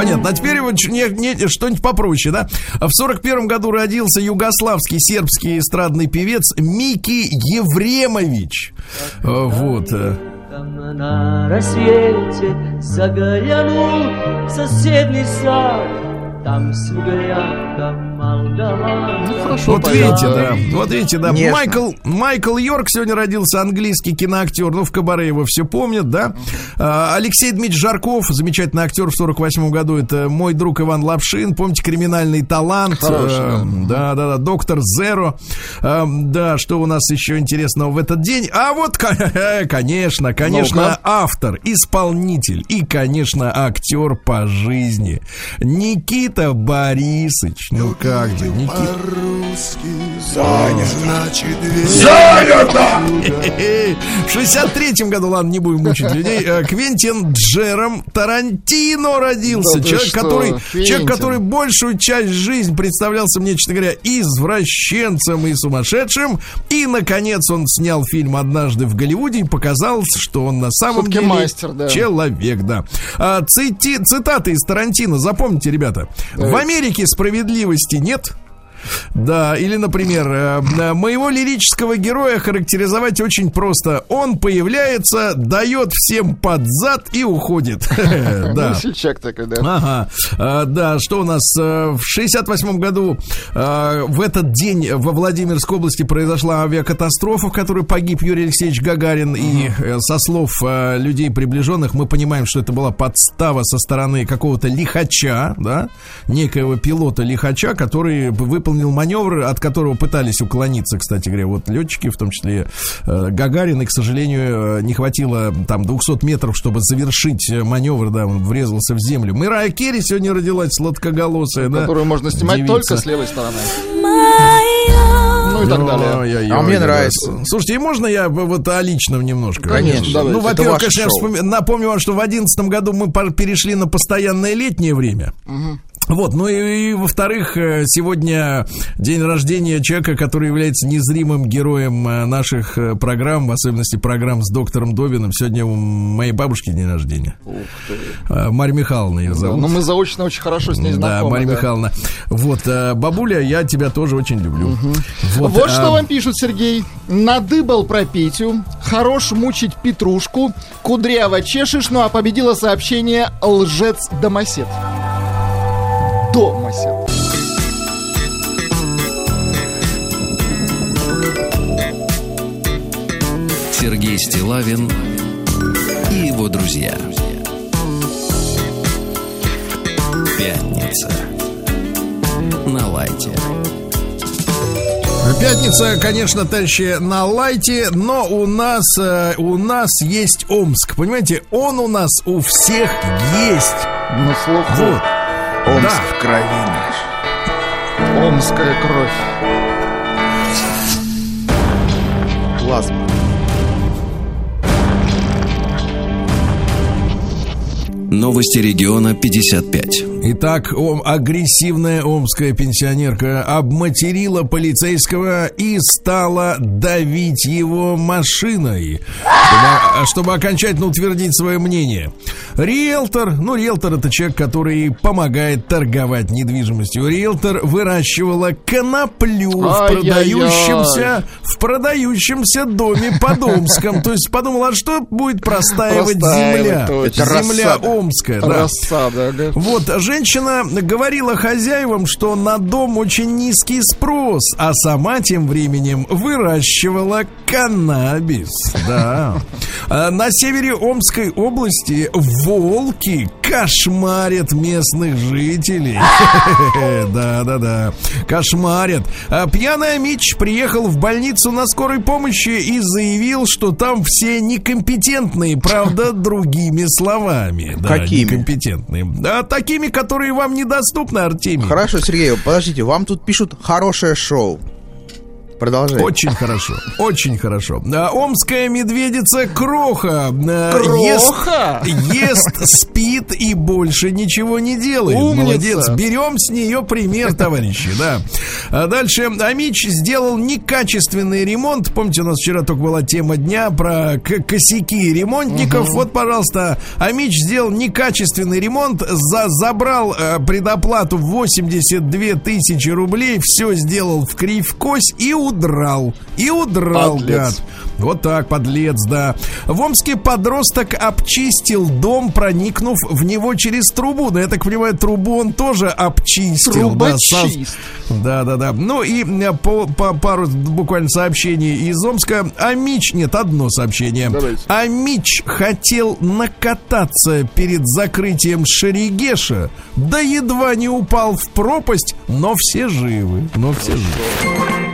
Понятно. А теперь вот что-нибудь попроще, да? В 41 году родился югославский сербский эстрадный певец Мики Евремович. Э, Вот. э. На рассвете заглянул в соседний сад, там с угряком. Ну, хорошо, Вот понятно. видите, да. Вот видите, да. Майкл, Майкл Йорк сегодня родился, английский киноактер. Ну, в Кабаре его все помнят, да. А, Алексей Дмитриевич Жарков, замечательный актер в 48 году. Это мой друг Иван Лапшин. Помните, криминальный талант. Хороший, Э, да, да, да. Доктор Зеро. Э, Да, что у нас еще интересного в этот день? А вот, ко- конечно, конечно, Ну-ка. автор, исполнитель и, конечно, актер по жизни. Никита Борисович. Ну как же, Никита. Хе-хе. В 63-м году, ладно, не будем мучить людей, э, Квентин Джером Тарантино родился. Да человек, который, Квентин. человек, который большую часть жизни представлялся мне, честно говоря, извращенцем и сумасшедшим. И, наконец, он снял фильм «Однажды в Голливуде» и показал, что он на самом деле мастер, да. человек, да. А, цити- цитаты из Тарантино, запомните, ребята. В Америке справедливости нет, да, или, например, э, э, моего лирического героя характеризовать очень просто. Он появляется, дает всем под зад и уходит. Да. Весельчак такой, да. Ага, А, да, что у нас э, в 68 году э, в этот день во Владимирской области произошла авиакатастрофа, в которой погиб Юрий Алексеевич Гагарин, и э, со слов э, людей приближенных мы понимаем, что это была подстава со стороны какого-то лихача, да, некоего пилота лихача, который выполнил маневр, от которого пытались уклониться, кстати говоря, вот летчики, в том числе э, Гагарин, и, к сожалению, э, не хватило там 200 метров, чтобы завершить э, маневр, да, он врезался в землю. Мэрайя Керри сегодня родилась сладкоголосая, да. Которую можно снимать девица. только с левой стороны. Ну и так далее. Ой-ой-ой, А мне да. нравится. Слушайте, и можно я вот о личном немножко? Конечно, давайте. Ну, во-первых, конечно, я шоу. вспоми- напомню вам, что в 2011 году мы перешли на постоянное летнее время. Вот, ну и, и, во-вторых, э, сегодня день рождения человека, который является незримым героем э, наших э, программ, в особенности программ с доктором Добиным. Сегодня у моей бабушки день рождения. Марья Михайловна ее Да, зовут. но мы заочно очень хорошо с ней Да, знакомы. Марья да. Михайловна. Вот, бабуля, я тебя тоже очень люблю. Вот, а, что вам пишут, Сергей. Надыбал про Петю, хорош мучить Петрушку, кудряво чешешь, ну а победило сообщение лжец-домосед. Домосед. Сергей Стилавин и его друзья. Пятница. На лайте. Пятница, конечно, товарищи, на лайте, но у нас, э, у нас есть Омск. Понимаете, он у нас у всех есть. На слуху. Вот. Омск Да. в крови наш. Омская кровь. Класс. Новости региона 55. Итак, ом, агрессивная омская пенсионерка обматерила полицейского и стала давить его машиной, чтобы, чтобы окончательно утвердить свое мнение. Риэлтор, ну, риэлтор это человек, который помогает торговать недвижимостью. Риэлтор выращивала коноплю в продающемся, в продающемся доме под Омском. То есть подумала, а что будет простаивать Простаивать, земля? Земля Рассада. Омская, да. Рассада, ага. Вот, женщина говорила хозяевам, что на дом очень низкий спрос, а сама тем временем выращивала каннабис. Да. А На севере Омской области волки кошмарят местных жителей. Да-да-да. Кошмарят. А Пьяный Мич приехал в больницу на скорой помощи и заявил, что там все некомпетентные, правда, другими словами. Да, Какими? Некомпетентные. Да, такими, которые вам недоступны, Артемий. Хорошо, Сергей, подождите, вам тут пишут хорошее шоу. Продолжай. Очень хорошо, очень хорошо. А, Омская медведица Кроха, э, Кроха? ест, ест, спит и больше ничего не делает. Умница. Молодец. Берем с нее пример, товарищи. Да. А дальше Амич сделал некачественный ремонт. Помните, у нас вчера только была тема дня про к- косяки ремонтников. Вот, пожалуйста, Амич сделал некачественный ремонт, за, забрал э, предоплату в 82 тысячи рублей, все сделал в кривь-кось и удрал. И удрал, Подлец. гад. Вот так, подлец, да. В Омске подросток обчистил дом, проникнув в него через трубу. Да, я так понимаю, трубу он тоже обчистил. да, Трубочист. да, да, да. Ну и э, по, по пару буквально сообщений из Омска. Амич, нет, одно сообщение. Давайте. Амич хотел накататься перед закрытием Шерегеша, да едва не упал в пропасть, но все живы. Но все живы.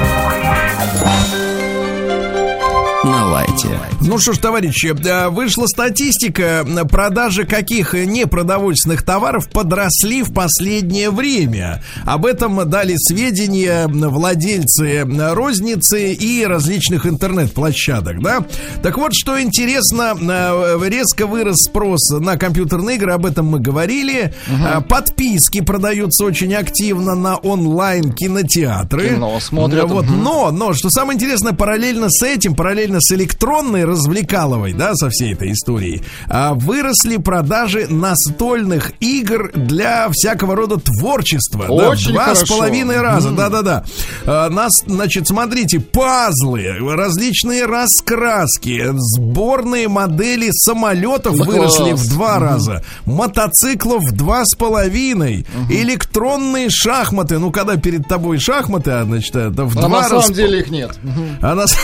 На лайте. Ну что ж, товарищи, вышла статистика продажи каких непродовольственных товаров подросли в последнее время. Об этом дали сведения владельцы розницы и различных интернет-площадок, да? Так вот, что интересно, э, резко вырос спрос на компьютерные игры, об этом мы говорили. Э, Подписки продаются очень активно на онлайн-кинотеатры. Кино смотрят. Вот, Мгм. но, но, что самое интересное, параллельно с этим, параллельно с электронной развлекаловой, да, со всей этой историей, а, выросли продажи настольных игр для всякого рода творчества. да, Очень два с хорошо. половиной раза, да-да-да. А, Нас, значит, смотрите, пазлы, различные раскраски, сборные модели самолетов Да выросли класс. в два раза, мотоциклов в два с половиной, электронные шахматы, ну, когда перед тобой шахматы, а, значит, это в А два на раза самом деле их нет. с-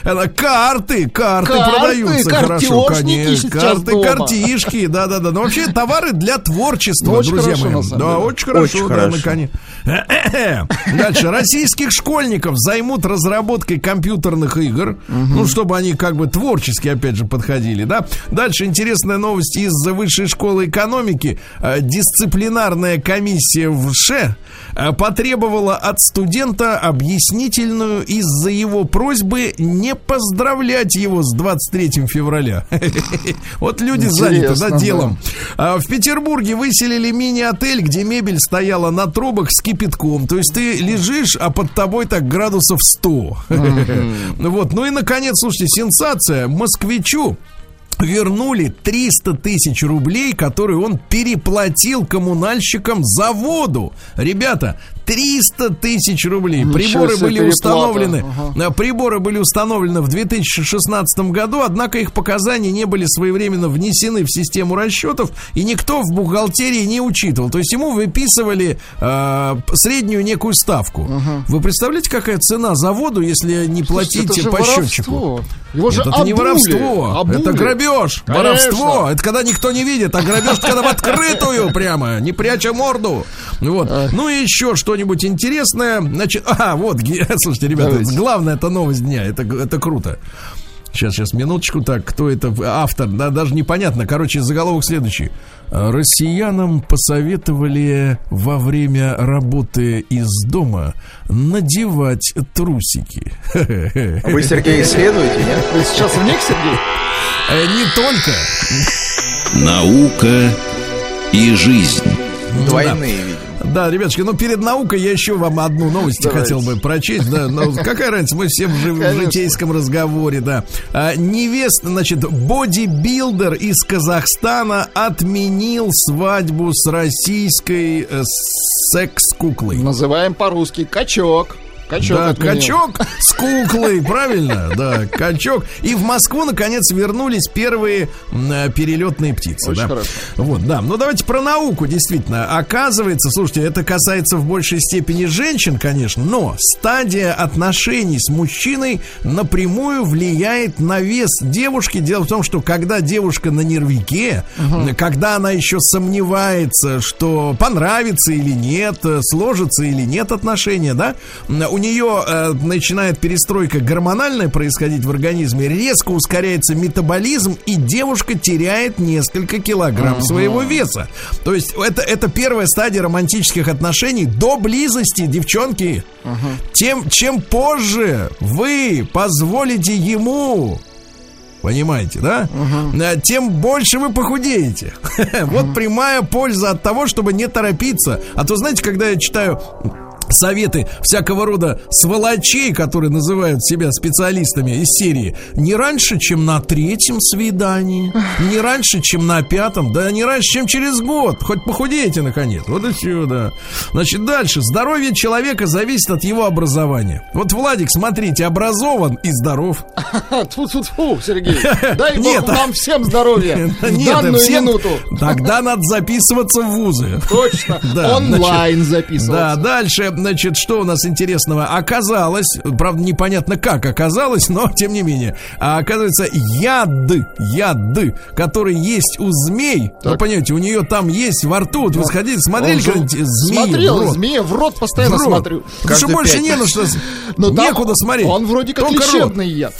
она карты, карты, Карты, продаются хорошо, конечно. Карты, дома. картишки, да, да, да. Но вообще товары для творчества, Ну, очень друзья хорошо, мои. да, деле. очень хорошо, Очень да, хорошо. наконец. Дальше. Российских школьников займут разработкой компьютерных игр. Ну, чтобы они как бы творчески, опять же, подходили, да. Дальше интересная новость из Высшей школы экономики. Э, Дисциплинарная комиссия в ШЭ э, потребовала от студента объяснительную из-за его просьбы не поздравлять его с 23 февраля. Вот люди заняты, Интересно, делом. А, В Петербурге выселили мини-отель, где мебель стояла на трубах с кипятком. То есть ты лежишь, а под тобой так градусов 100. Вот. Ну и, наконец, слушайте, сенсация. Москвичу вернули 300 тысяч рублей, которые он переплатил коммунальщикам за воду. Ребята, 300 тысяч рублей. Ничего Приборы были переплата. установлены. Ага. Приборы были установлены в 2016 году, однако их показания не были своевременно внесены в систему расчетов, и никто в бухгалтерии не учитывал. То есть ему выписывали э, среднюю некую ставку. Вы представляете, какая цена за воду, если не Это же по счетчику? воровство. Его же Нет, это не воровство, Обули. это грабеж, Конечно. воровство. Это когда никто не видит, а грабеж когда в открытую прямо, не пряча морду. Вот. Ну и еще что-нибудь интересное. Значит, а, вот, слушайте, ребята, Давайте. главная это новость дня, это, это круто. Сейчас, сейчас, минуточку, так, кто это автор, да, даже непонятно. Короче, заголовок следующий. Россиянам посоветовали во время работы из дома надевать трусики. Вы, Сергей, исследуете, нет? Вы сейчас в них, Сергей? Э, Не только. Наука и жизнь. Двойные, видимо. Да, ребятушки, ну перед наукой я еще вам одну новость Давайте. хотел бы прочесть. Да, ну, какая разница, мы все в, жи- в житейском разговоре, да. А, невеста, значит, бодибилдер из Казахстана отменил свадьбу с российской э, секс-куклой. Называем по-русски качок. Качок. Да, качок с куклой, правильно? Да, качок. И в Москву, наконец, вернулись первые э, перелетные птицы. Очень да. хорошо. Вот, да. Ну, давайте про науку, действительно. Оказывается, слушайте, это касается в большей степени женщин, конечно, но стадия отношений с мужчиной напрямую влияет на вес девушки. Дело в том, что когда девушка на нервике, когда она еще сомневается, что понравится или нет, э, сложится или нет отношения, да, у нее э, начинает перестройка гормональная происходить в организме, резко ускоряется метаболизм, и девушка теряет несколько килограмм своего веса. То есть это, это первая стадия романтических отношений до близости, девчонки. Тем, чем позже вы позволите ему Понимаете, да? Э, Тем больше вы похудеете. Вот прямая польза от того, чтобы не торопиться. А то, знаете, когда я читаю советы всякого рода сволочей, которые называют себя специалистами из серии, не раньше, чем на третьем свидании, не раньше, чем на пятом, да не раньше, чем через год. Хоть похудеете, наконец. Вот и все, да. Значит, дальше. Здоровье человека зависит от его образования. Вот Владик, смотрите, образован и здоров. Тьфу-тьфу-тьфу, Сергей. Дай бог Нет, а- нам всем здоровья. Нет, данную всем- минуту. Тогда надо записываться в вузы. Точно. Да, Онлайн Да, записываться. дальше, значит, что у нас интересного? Оказалось, правда, непонятно как оказалось, но тем не менее, а оказывается, яд, яд, который есть у змей, вы понимаете, у нее там есть во рту, вот вы сходили, смотрели Он же- когда-нибудь змеи в Смотрел, рот? змея в рот постоянно В рот. смотрю. Потому что больше не на что, Но там некуда смотреть. Он вроде как Только рот. лечебный яд.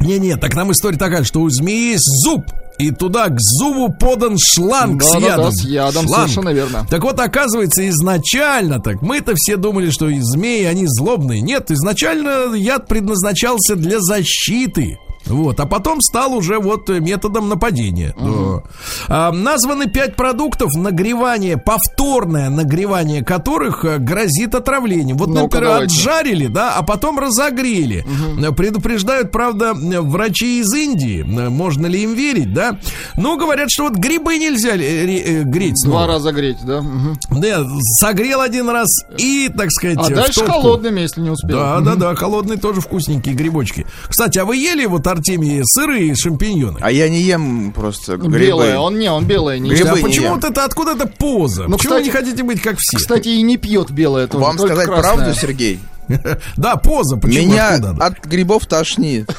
Не-не, так там история такая, что у змеи есть зуб. И туда к зубу подан шланг с Да-да-да, ядом. с ядом, Шланг. совершенно верно. Так вот, оказывается, изначально так мы-то все думали, что и змеи, они злобные. Нет, изначально яд предназначался для защиты. Вот, а потом стал уже вот э, методом нападения. Да. А, названы пять продуктов, нагревание, повторное нагревание которых э, грозит отравлением. Вот, Ну-ка, например, давайте. отжарили, да, а потом разогрели. Э, Предупреждают, правда, врачи из Индии, можно ли им верить, да. Ну, говорят, что вот грибы нельзя ре- греть снова. Два раза греть, да? Мгм. Да, согрел один раз и, так сказать, А дальше холодными, если не успел. Да, да, да, холодные тоже вкусненькие грибочки. Кстати, а вы ели вот Артемий сырые шампиньоны? А я не ем просто грибы. Белое, он не, он белое не Грибы а почему ем. вот это, откуда это поза? Ну, почему вы кстати- не хотите быть как все? Кстати, и не пьет белое тоже. Вам сказать красное. правду, Сергей? Да, поза, почему? Меня откуда? от грибов тошнит.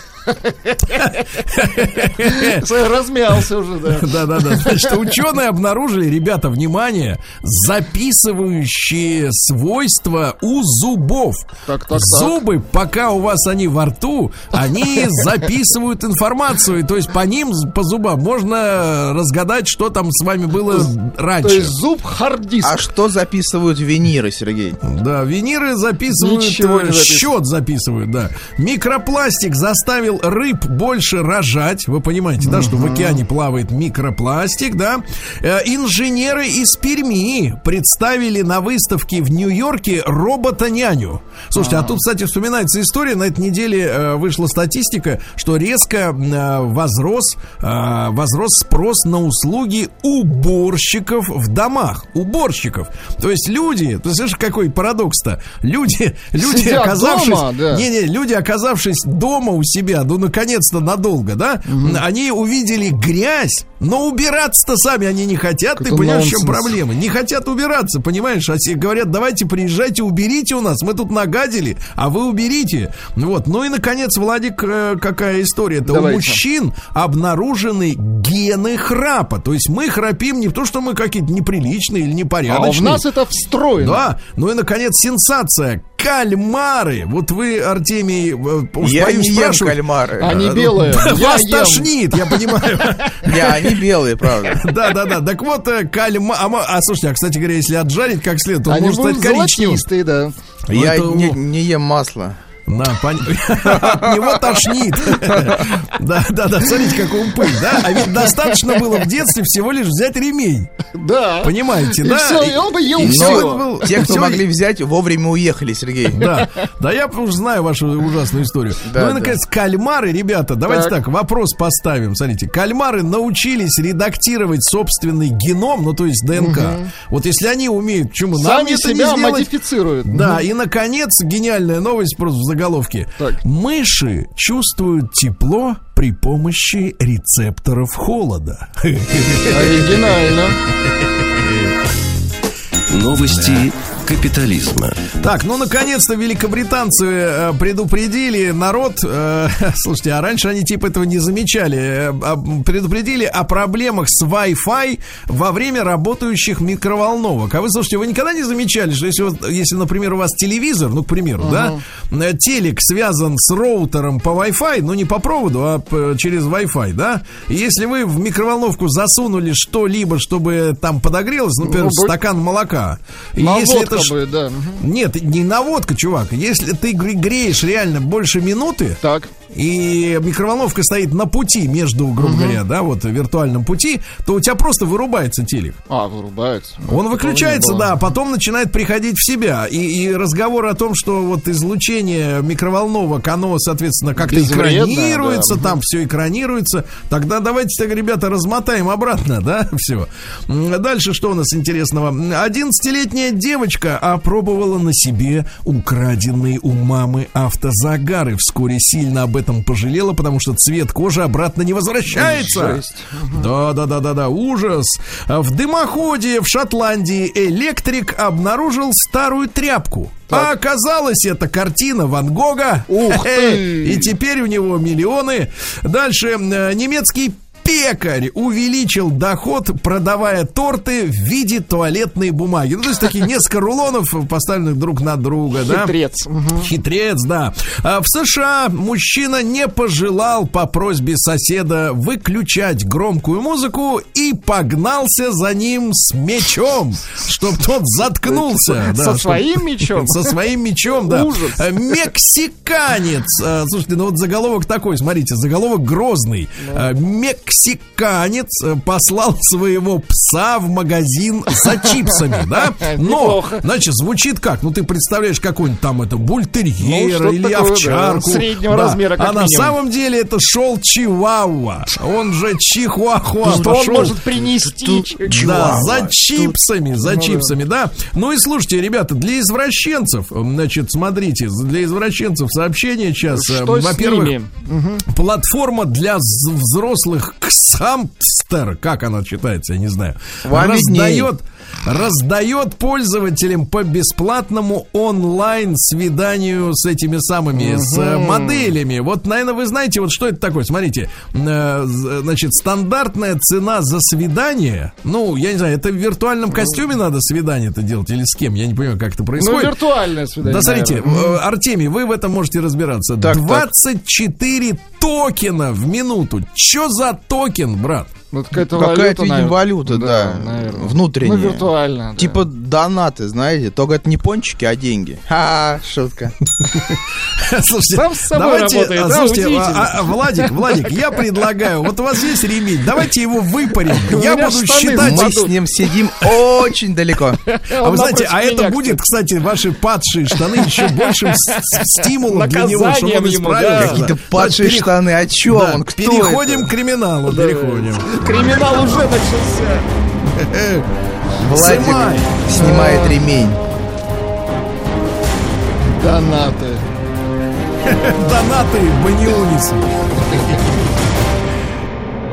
Размялся уже, да. Да, да, да. Значит, ученые обнаружили, ребята, внимание, записывающие свойства у зубов. Так, так, так. Зубы, пока у вас они во рту, они записывают информацию. И То есть по ним, по зубам, можно разгадать, что там с вами было То раньше. есть зуб харддиск. А что записывают виниры, Сергей? Да, виниры записывают, Ничего не записывают. счет записывают, да. Микропластик заставил рыб больше рожать. Вы понимаете, да, что в океане плавает микропластик, да. Э, Инженеры из Перми представили на выставке в Нью-Йорке робота-няню. Слушайте, а тут, кстати, вспоминается история. На этой неделе э, вышла статистика, что резко э, возрос, возрос спрос на услуги уборщиков в домах. Уборщиков. То есть люди, ты слышишь, какой парадокс-то? Люди, люди Сидят оказавшись... дома, да. Не-не, люди, оказавшись дома у себя, ну, наконец-то надолго, да, они увидели грязь, но убираться-то сами они не хотят. Ты Это понимаешь, в чем проблема? Не хотят убираться, понимаешь? А говорят, давайте приезжайте, уберите у нас. Мы тут нагадили, а вы уберите. Вот. Ну и, наконец, Владик, э, какая история-то? У Давайте. мужчин обнаружены гены храпа. То есть мы храпим не то, что мы какие-то неприличные или А непорядочные. в нас это встроено. Да, ну и, наконец, сенсация. Кальмары. Вот вы, Артемий, э, Я боюсь не ем кальмары. Они ну, белые. Я Вас ем. тошнит, я понимаю. Не, они белые, правда. Да, да, да. Так вот, э, кальма... А, а, слушайте, а, кстати говоря, если отжарить как следует, то он может стать коричневым. да. Я не ем масло. На, пон- От него тошнит. Да, да, да, смотрите, какой он пыль, да? А ведь достаточно было в детстве всего лишь взять ремень. Да. Понимаете, И да? все, и он бы ел и все. был- Те, кто могли взять, вовремя уехали, Сергей. Да, да, я уже знаю вашу ужасную историю. Да, ну и, да. наконец, кальмары, ребята, давайте Так. так. вопрос поставим. Смотрите, кальмары научились редактировать собственный геном, ну то есть ДНК. Вот если они умеют, нам Сами это не себя сделать? модифицируют. Да, и наконец, гениальная новость просто в заголовке. Так. Мыши чувствуют тепло при помощи рецепторов холода. Оригинально. Новости капитализма. Так, ну наконец-то великобританцы э, предупредили народ. э, слушайте, а раньше они типа этого не замечали. э, а, предупредили о проблемах с Wi-Fi во время работающих микроволновок. А вы слушайте, вы никогда не замечали, что если, вот, если например, у вас телевизор, ну, к примеру, да, э, телек связан с роутером по Wi-Fi, ну не по проводу, а через Wi-Fi, да, если вы в микроволновку засунули что-либо, чтобы там подогрелось, например, Ну, стакан молока, и Наводка если это ш- будет, да. Мгм. нет, не наводка, чувак. Если ты гре- греешь реально больше минуты, Так. И микроволновка стоит на пути между, грубо говоря, да, вот виртуальном пути, то у тебя просто вырубается телек. А, вырубается. Он Такого выключается, да, потом начинает приходить в себя. И, и разговор о том, что вот излучение микроволновок, оно, соответственно, как-то экранируется, да. там все экранируется. Тогда давайте так, ребята, размотаем обратно, да, все. Дальше что у нас интересного? 11-летняя девочка опробовала на себе украденные у мамы автозагары. Вскоре сильно об этом пожалела, потому что цвет кожи обратно не возвращается. Да, да, да, да, да, ужас. В дымоходе в Шотландии электрик обнаружил старую тряпку. А оказалось, это картина Ван Гога. Ух ты! И теперь у него миллионы. Дальше э, немецкий пекарь увеличил доход, продавая торты в виде туалетной бумаги. Ну, то есть такие несколько рулонов, поставленных друг на друга, да? Хитрец. Мгм. Хитрец, да. А в США мужчина не пожелал по просьбе соседа выключать громкую музыку и погнался за ним с мечом, чтобы тот заткнулся. да, Со чтоб- своим мечом? Со своим мечом, да. Ужас. Э, Мексиканец. Э, Слушайте, ну вот заголовок такой, смотрите, заголовок грозный. Э, Мексиканец э, послал своего пса в магазин за чипсами, да? Но, значит, звучит как? Ну, ты представляешь какой-нибудь там это Ну, бультерьера что-то или такое, да, овчарку. среднего Да. размера, как А на минимум. самом деле это шел Чиуауа. Он же Чихуахуа. Что он может принести? Да, Чуауа. за чипсами, за чипсами, да. Ну и слушайте, ребята, для извращенцев, значит, смотрите, для извращенцев сообщение сейчас. э, Во-первых, платформа для взрослых Ксампстер, как она читается, я не знаю, Вам раздает, раздает пользователям по бесплатному онлайн свиданию с этими самыми, с э, моделями. Вот, наверное, вы знаете, вот что это такое. Смотрите, э, значит, стандартная цена за свидание, ну, я не знаю, это в виртуальном костюме надо свидание это делать или с кем? Я не понимаю, как это Ну, происходит. виртуальное свидание. Да, смотрите, наверное. э, Артемий, вы в этом можете разбираться. Так, так. 24 токена в минуту. Чё за токен, брат? Ну, какая-то Какая-то, валюта, видимо, наверное. валюта, да, наверное. внутренняя. Ну, виртуально. да. Типа донаты, знаете, только это не пончики, а деньги. Ха, шутка. Слушайте, Сам с собой давайте, работает, а, да, слушайте, удивительно. а, Владик, Владик, я предлагаю, вот у вас есть ремень, давайте его выпарим. Я буду штаны считать. Мы с ним сидим очень далеко. А вы знаете, а это будет, кстати, ваши падшие штаны еще большим стимулом для него, чтобы он да. исправился. Какие-то падшие Пере- штаны, о чем Да, он? Кто переходим это? к криминалу, переходим. Криминал уже начался. Владик Снимай. снимает ремень. Донаты. Донаты Банионисы.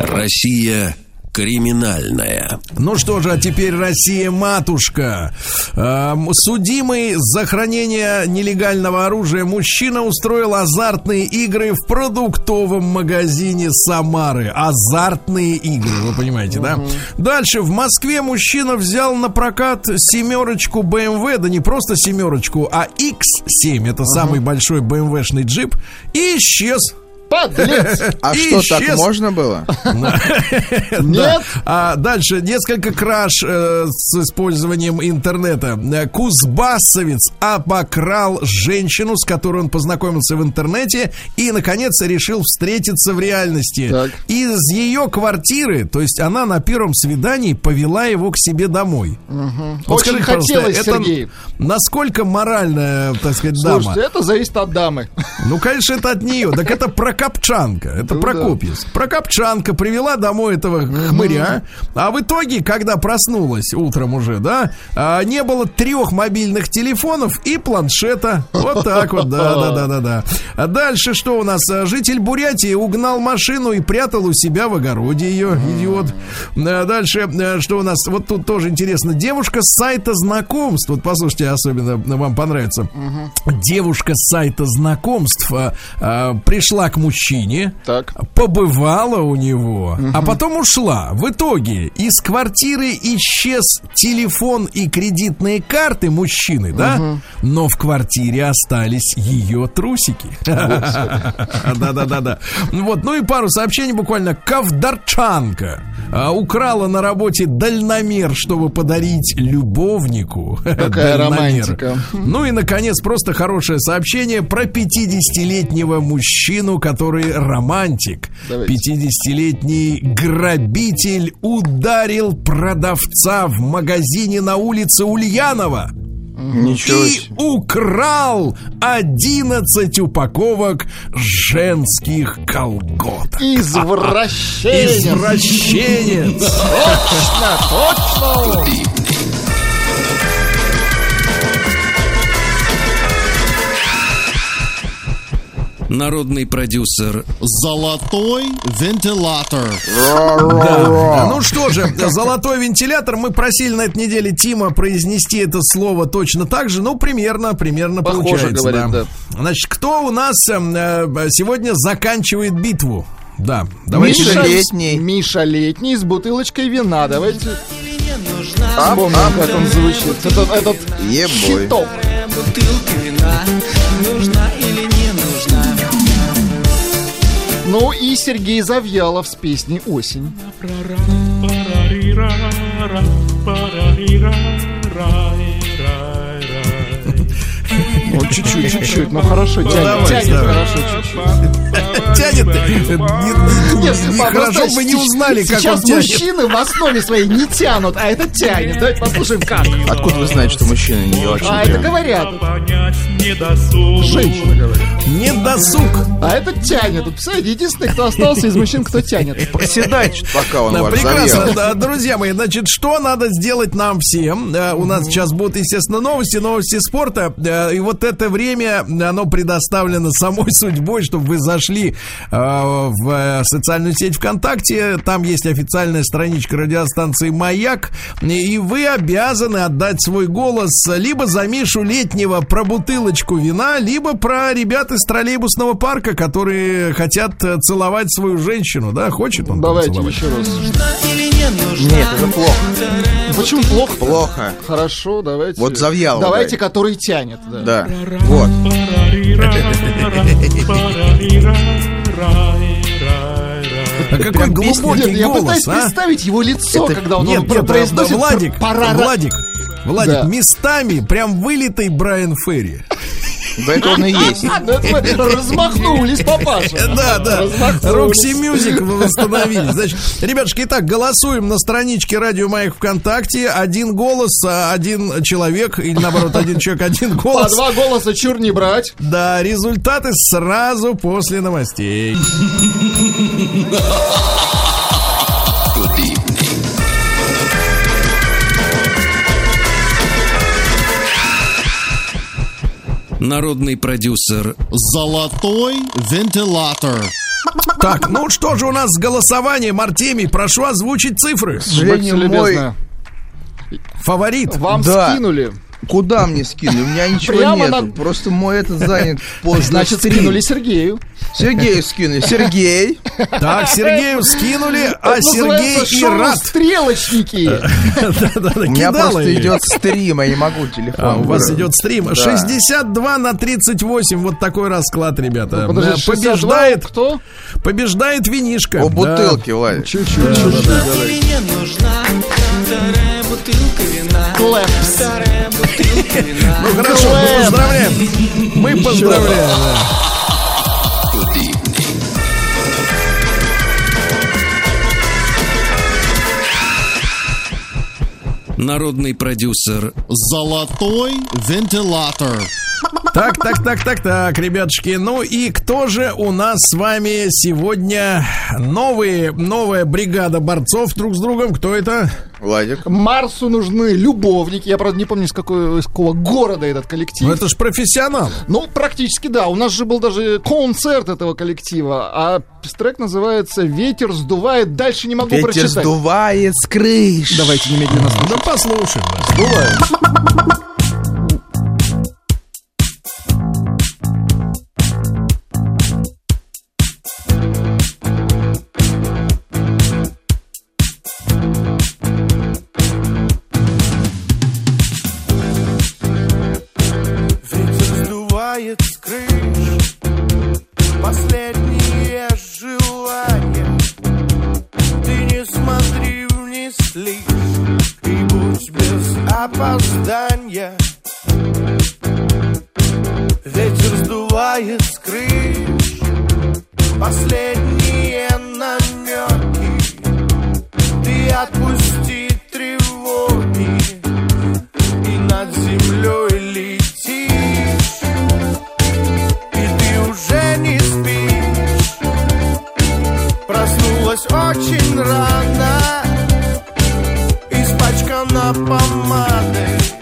Россия криминальная. Ну что же, а теперь Россия-матушка. Эм, Судимый за хранение нелегального оружия мужчина устроил азартные игры в продуктовом магазине Самары. Азартные игры, вы понимаете, да? Дальше. В Москве мужчина взял на прокат семерочку BMW, да не просто семерочку, а X7. Это самый большой BMW-шный джип. И исчез. Подлец! А И что, так можно было? Нет? А дальше несколько краж э, с использованием интернета. Э, Кузбассовец обокрал женщину, с которой он познакомился в интернете, и, наконец, решил встретиться в реальности. Из ее квартиры, то есть она на первом свидании повела его к себе домой. Очень хотелось, Сергей. Насколько моральная, так сказать, дама? Слушайте, это зависит от дамы. Ну, конечно, это от нее. Так это Прокопчанка. Это Ну Прокопьевск. Прокопчанка привела домой этого хмыря. А в итоге, когда проснулась утром уже, да, а, не было трех мобильных телефонов и планшета. Вот так вот, да, да, да, да, да. А дальше что у нас? Житель Бурятии угнал машину и прятал у себя в огороде ее, идиот. А, Дальше, а, что у нас? Вот тут тоже интересно. Девушка с сайта знакомств. Вот послушайте, особенно вам понравится. Девушка с сайта знакомств а, а, пришла к мужчине, Так. побывала у него, а потом ушла. В итоге из квартиры исчез телефон и кредитные карты мужчины, да? Но в квартире остались ее трусики. Да-да-да-да. Вот, ну и пару сообщений буквально. Ковдарчанка а, украла на работе дальномер, чтобы подарить любовнику. Какая романтика. Ну и, наконец, просто хорошее сообщение про 50-летнего мужчину, который романтик. Давайте. 50-летний грабитель ударил продавца в магазине на улице Ульянова. Ничего И украл 11 упаковок женских колготок. Извращенец. Извращенец. Точно, точно. Народный продюсер Золотой вентилятор. Да. Ну что же, золотой вентилятор. Мы просили на этой неделе Тима произнести это слово точно так же. Ну, примерно, примерно Похоже, получается. говорит, да. Значит, кто у нас эм, э, сегодня заканчивает битву? Да, давайте. Миша Летний. Миша Летний с бутылочкой вина. Давайте Ап, вспомним, ап. как он звучит. Этот, этот Ебой. хиток. Бутылка вина нужна Ну и Сергей Завьялов с песней «Осень». Ну, чуть-чуть, чуть-чуть. Ну, хорошо, тянет, тянет хорошо чуть-чуть. Тянет. Не- не- Нет, не- а Хорошо бы не узнали, как Сейчас он тянет. мужчины в основе своей не тянут, а это тянет. Давайте послушаем как. Откуда вы знаете, что мужчины не очень А это тянут? говорят. досуг. Женщины говорят. Не досуг. А это тянет. Вот, Представляете, единственный, кто остался из мужчин, кто тянет. Проседайте, пока он ваш прекрасно, да, друзья мои. Значит, что надо сделать нам всем? Э, У нас сейчас будут, естественно, новости, новости спорта. Э, И вот это время, оно предоставлено самой судьбой, чтобы вы зашли в э, социальную сеть ВКонтакте. Там есть официальная страничка радиостанции «Маяк». И вы обязаны отдать свой голос либо за Мишу Летнего про бутылочку вина, либо про ребят из троллейбусного парка, которые хотят э, целовать свою женщину. Да, хочет он Давайте целовать? еще раз. Нет, это плохо. Почему плохо? Плохо. Хорошо, давайте. Вот Завьялова Давайте, дай. который тянет. Да. Да. Вот. А какой прям глубокий Нет, я голос, пытаюсь а? представить его лицо, Это- когда он Нет, его нет, произносит. Владик, Пора- Владик, Владик, Да. местами прям вылитый Брайан Ферри. Да это он и есть. Размахнулись, папаша. Да, да. Рокси Мюзик восстановили. Значит, ребятушки, итак, голосуем на страничке Радио Маяк ВКонтакте. Один голос, а, один человек, или наоборот, один человек, один По голос. два голоса чур не брать. Да, результаты сразу после новостей. Народный продюсер Золотой вентилятор. Так, ну что же у нас с голосованием, Артемий, прошу озвучить цифры. К сожалению, мой. Фаворит. Вам Да. скинули. Куда мне скинули? У меня ничего Прямо нету. на- Просто мой этот занят под Значит, стрим. скинули Сергею. Сергею скинули. Сергей. Так, Сергею скинули, а Это Сергей и рад. «Стрелочники». Да-да-да, У меня просто идет стрим, я не могу телефон. А, у вас идет стрим. Да. 62 на 38. Вот такой расклад, ребята. Ну, 62 побеждает, Кто? побеждает винишка. О Да. бутылке, Владик. Чуть-чуть, нужна вторая бутылка вина. Ну хорошо, мы Клэп. поздравляем. Мы поздравляем. Народный продюсер Золотой вентилятор. Так, так, так, так, так, ребятушки. Ну и кто же у нас с вами сегодня новые, новая бригада борцов друг с другом? Кто это? Владик. Марсу нужны любовники. Я, правда, не помню, из, какой, из какого города этот коллектив. Ну это ж профессионал. Ну, практически да. У нас же был даже концерт этого коллектива. А трек называется «Ветер сдувает». Дальше не могу Ветер прочитать. сдувает с крыш. Давайте немедленно слушать. Да послушаем. да. Опоздания Ветер сдувает с крыш Последние намеки. Ты отпусти тревоги и над землей летишь, и ты уже не спишь. Проснулась очень рано, помадой, у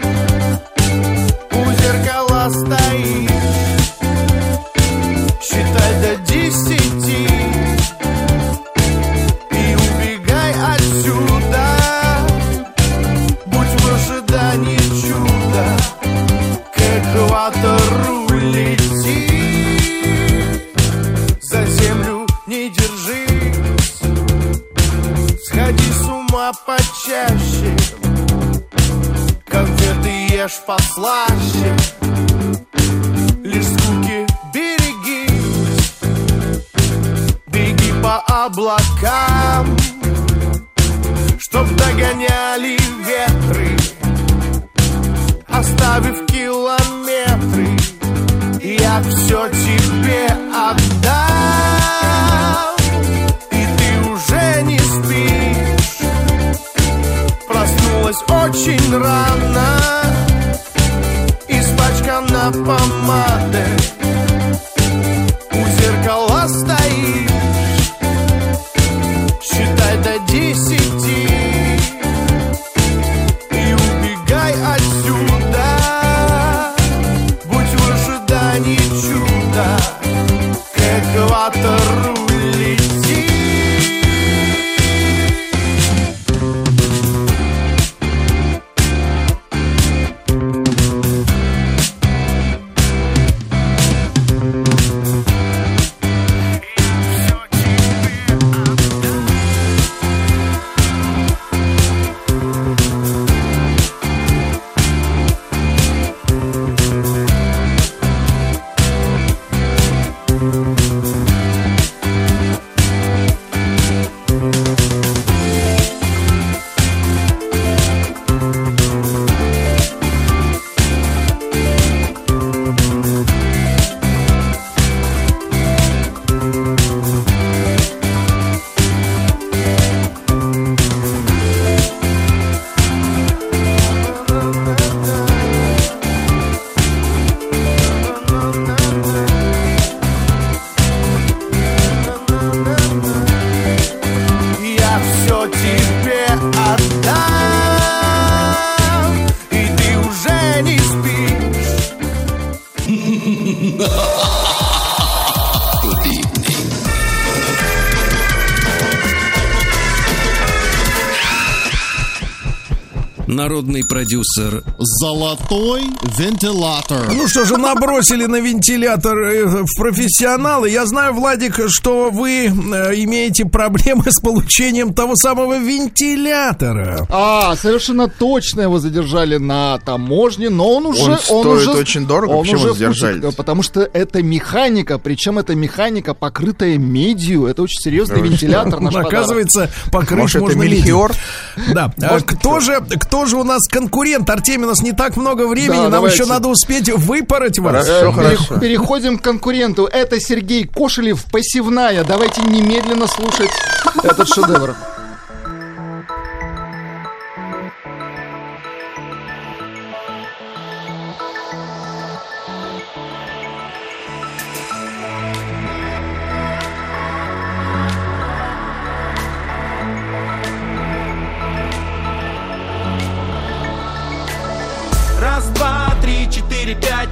Продюсер. Золотой вентилятор. Ну что же, набросили на вентилятор э, в профессионалы. Я знаю, Владик, что вы э, имеете проблемы с получением того самого вентилятора. А, совершенно точно его задержали на таможне, но он уже... Он стоит уже, очень дорого. он Почему уже задержали? Потому что это механика, причем это механика, покрытая медью. Это очень серьезный вентилятор. Оказывается, покрыть можно медью. Да. А кто же, кто же у нас конкурент? Артемий, у нас не так много времени. Да, Нам давайте. еще надо успеть выпороть вас. Хорошо, перех- хорошо. Переходим к конкуренту. Это Сергей Кошелев, пассивная. Давайте немедленно слушать этот шедевр.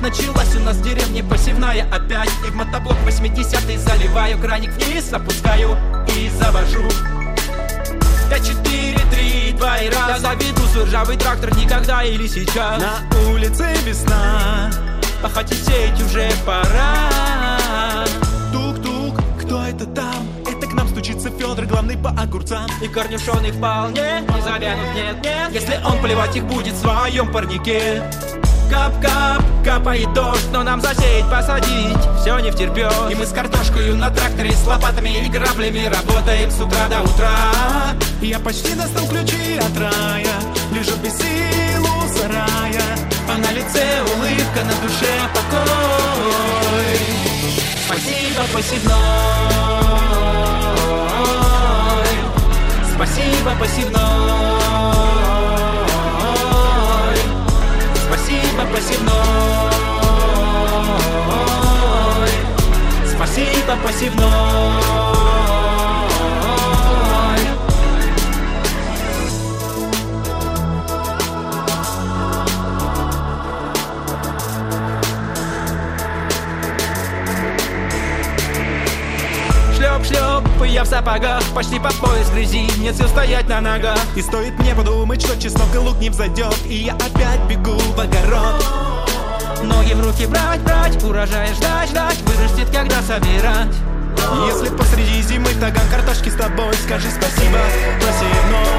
Началась у нас в деревне посевная опять. И в мотоблок 80 заливаю Краник вниз опускаю и завожу. Пять, четыре, три, два и раз. Я заведу свой ржавый трактор никогда или сейчас. На улице весна Пахать и сеять уже пора. Тук-тук, кто это там? Это к нам стучится Федор, главный по огурцам. И корнюшоны вполне не завянут, нет, нет. Если он поливать их будет в своем парнике Кап-кап, капает дождь, но нам засеять, посадить. Все не втерпет И мы с картошкой на тракторе с лопатами и граблями Работаем с утра до утра. Я почти достал ключи от рая Лежу без сил у сарая А на лице улыбка, на душе покой. Спасибо, посевной. Спасибо, посевной Спасибо, посевной. Спасибо, посевной Шлеп-шлеп, я в сапогах Почти по пояс грязи, нет сил стоять на ногах. И стоит мне подумать, что чеснок и лук не взойдет И я опять бегу в огород. Ноги в руки брать, брать, урожая ждать, ждать Вырастет, когда собирать. Если посреди зимы таган картошки с тобой Скажи спасибо, посевной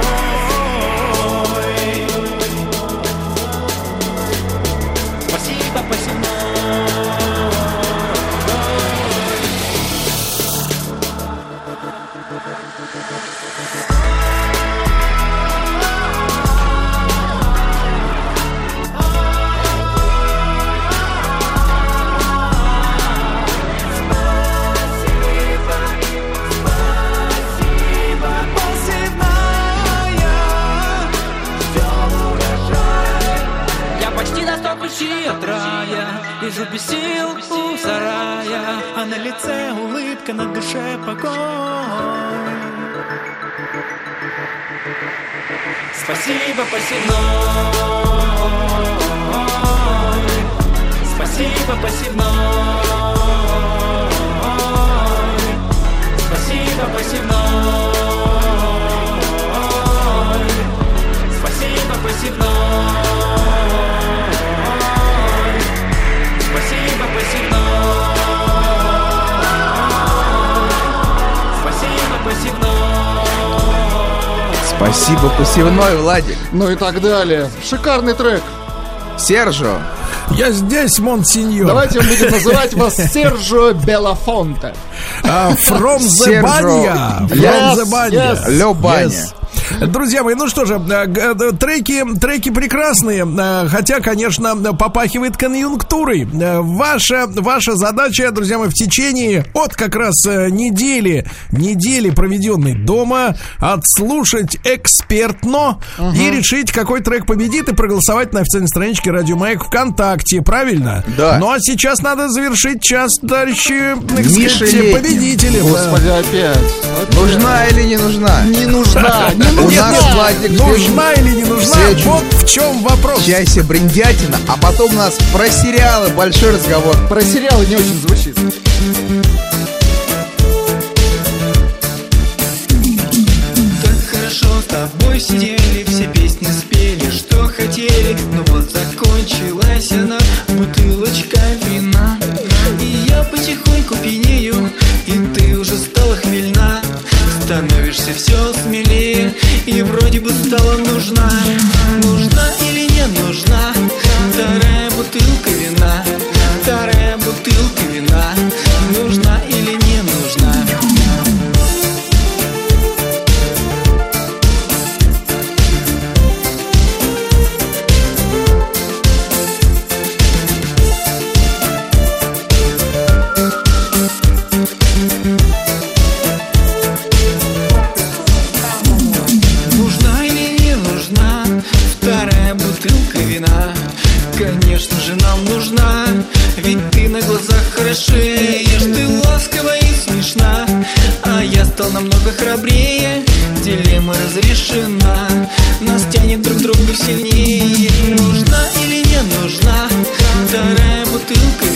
Спасибо, посевной Спасибо, посевной Спасибо, посевной, Владик. Ну и так далее. Шикарный трек. Сержо, Я здесь, монсеньор. Давайте мы будем называть вас Серджио Белафонте. А, From the Серджо. Banya. From Yes, the Banya. yes. Лё Баня. Yes. Друзья мои, ну что же, э, э, треки, треки прекрасные, э, хотя, конечно, попахивает конъюнктурой. Ваша, ваша задача, друзья мои, в течение от как раз недели, недели, проведенной дома, отслушать экспертно и решить, какой трек победит, и проголосовать на официальной страничке Радио Маяк ВКонтакте, правильно? Да. Ну а сейчас надо завершить час, товарищи, победители. Господи, опять. Опять. нужна или не нужна? Не нужна, не У нужна складник. Нужна или не нужна, все вот в чем вопрос. В часе брендятина, а потом у нас про сериалы большой разговор. Про сериалы не очень звучит. сидели, все песни спели, что хотели, но вот закончилась она, бутылочка вина. И я потихоньку пьянею, и ты уже стала хмельна, становишься все вроде бы стала нужна вторая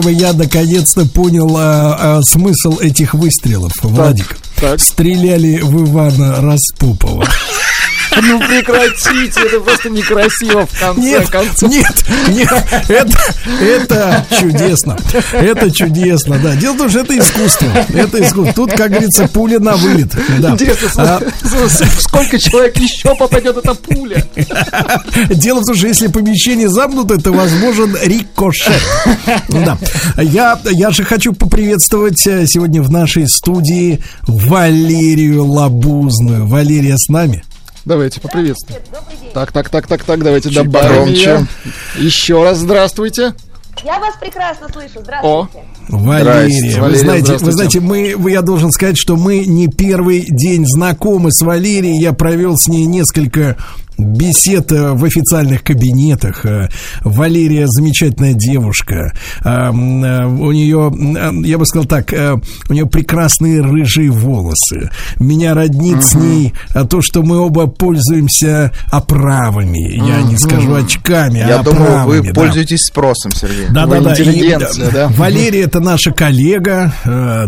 Мои, я наконец-то понял а, а, смысл этих выстрелов. Владик, стреляли в Ивана Распупова. Ну прекратите, это просто некрасиво в конце Нет, концов. нет, нет, это, это чудесно. Это чудесно, да. Дело в том, что это искусство. Это искусство. Тут, как говорится, пуля на вылет. Да. Интересно, А, сколько человек еще попадет эта пуля? Дело в том, что если помещение замкнуто, то возможен рикошет. Да. Я, я же хочу поприветствовать э, сегодня в нашей студии Валерию Лабузную. Валерия с нами. Давайте поприветствуем. Так, так, так, так, так, давайте Чуть добавим погромче. ее. Еще раз здравствуйте. Я вас прекрасно слышу. О, Здравствуйте. Валерия, Здрасте, вы Валерия, знаете, вы знаете, мы, я должен сказать, что мы не первый день знакомы с Валерией. Я провел с ней несколько бесед в официальных кабинетах. Э, Валерия замечательная девушка. Э, э, У нее, я бы сказал так, у нее прекрасные рыжие волосы. Меня роднит с ней то, что мы оба пользуемся оправами. Я не скажу очками, а Я думаю, оправами, вы да. пользуетесь спросом, Сергей. Да, Вы да, да. И, да. Валерия это наша коллега,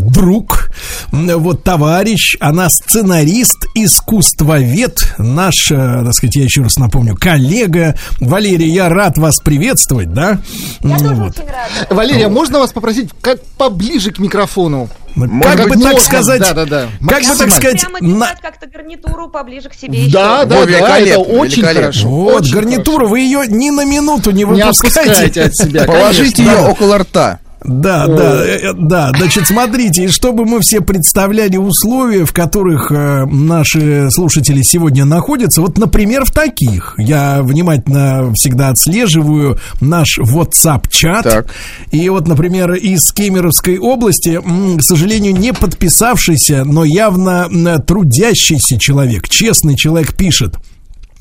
друг, вот товарищ, она сценарист, искусствовед, наш, так сказать, я еще раз напомню, коллега. Валерия, я рад вас приветствовать, да? Я тоже Вот. очень рада. Валерия, можно вас попросить как поближе к микрофону? Как бы быть, так можно, сказать, да-да-да, как бы так сказать, Прямо на- как-то гарнитуру поближе к себе еще. Да, да, Во, да, это очень хорошо. вот, очень гарнитуру, вы ее ни на минуту не Не выпускайте. отпускайте от себя, Положите конечно. ее около рта. Да, да, э, э, да, значит, смотрите, и чтобы мы все представляли условия, в которых э, наши слушатели сегодня находятся, вот, например, в таких. Я внимательно всегда отслеживаю наш WhatsApp-чат. И вот, например, из Кемеровской области, к сожалению, не подписавшийся, но явно трудящийся человек, честный человек пишет.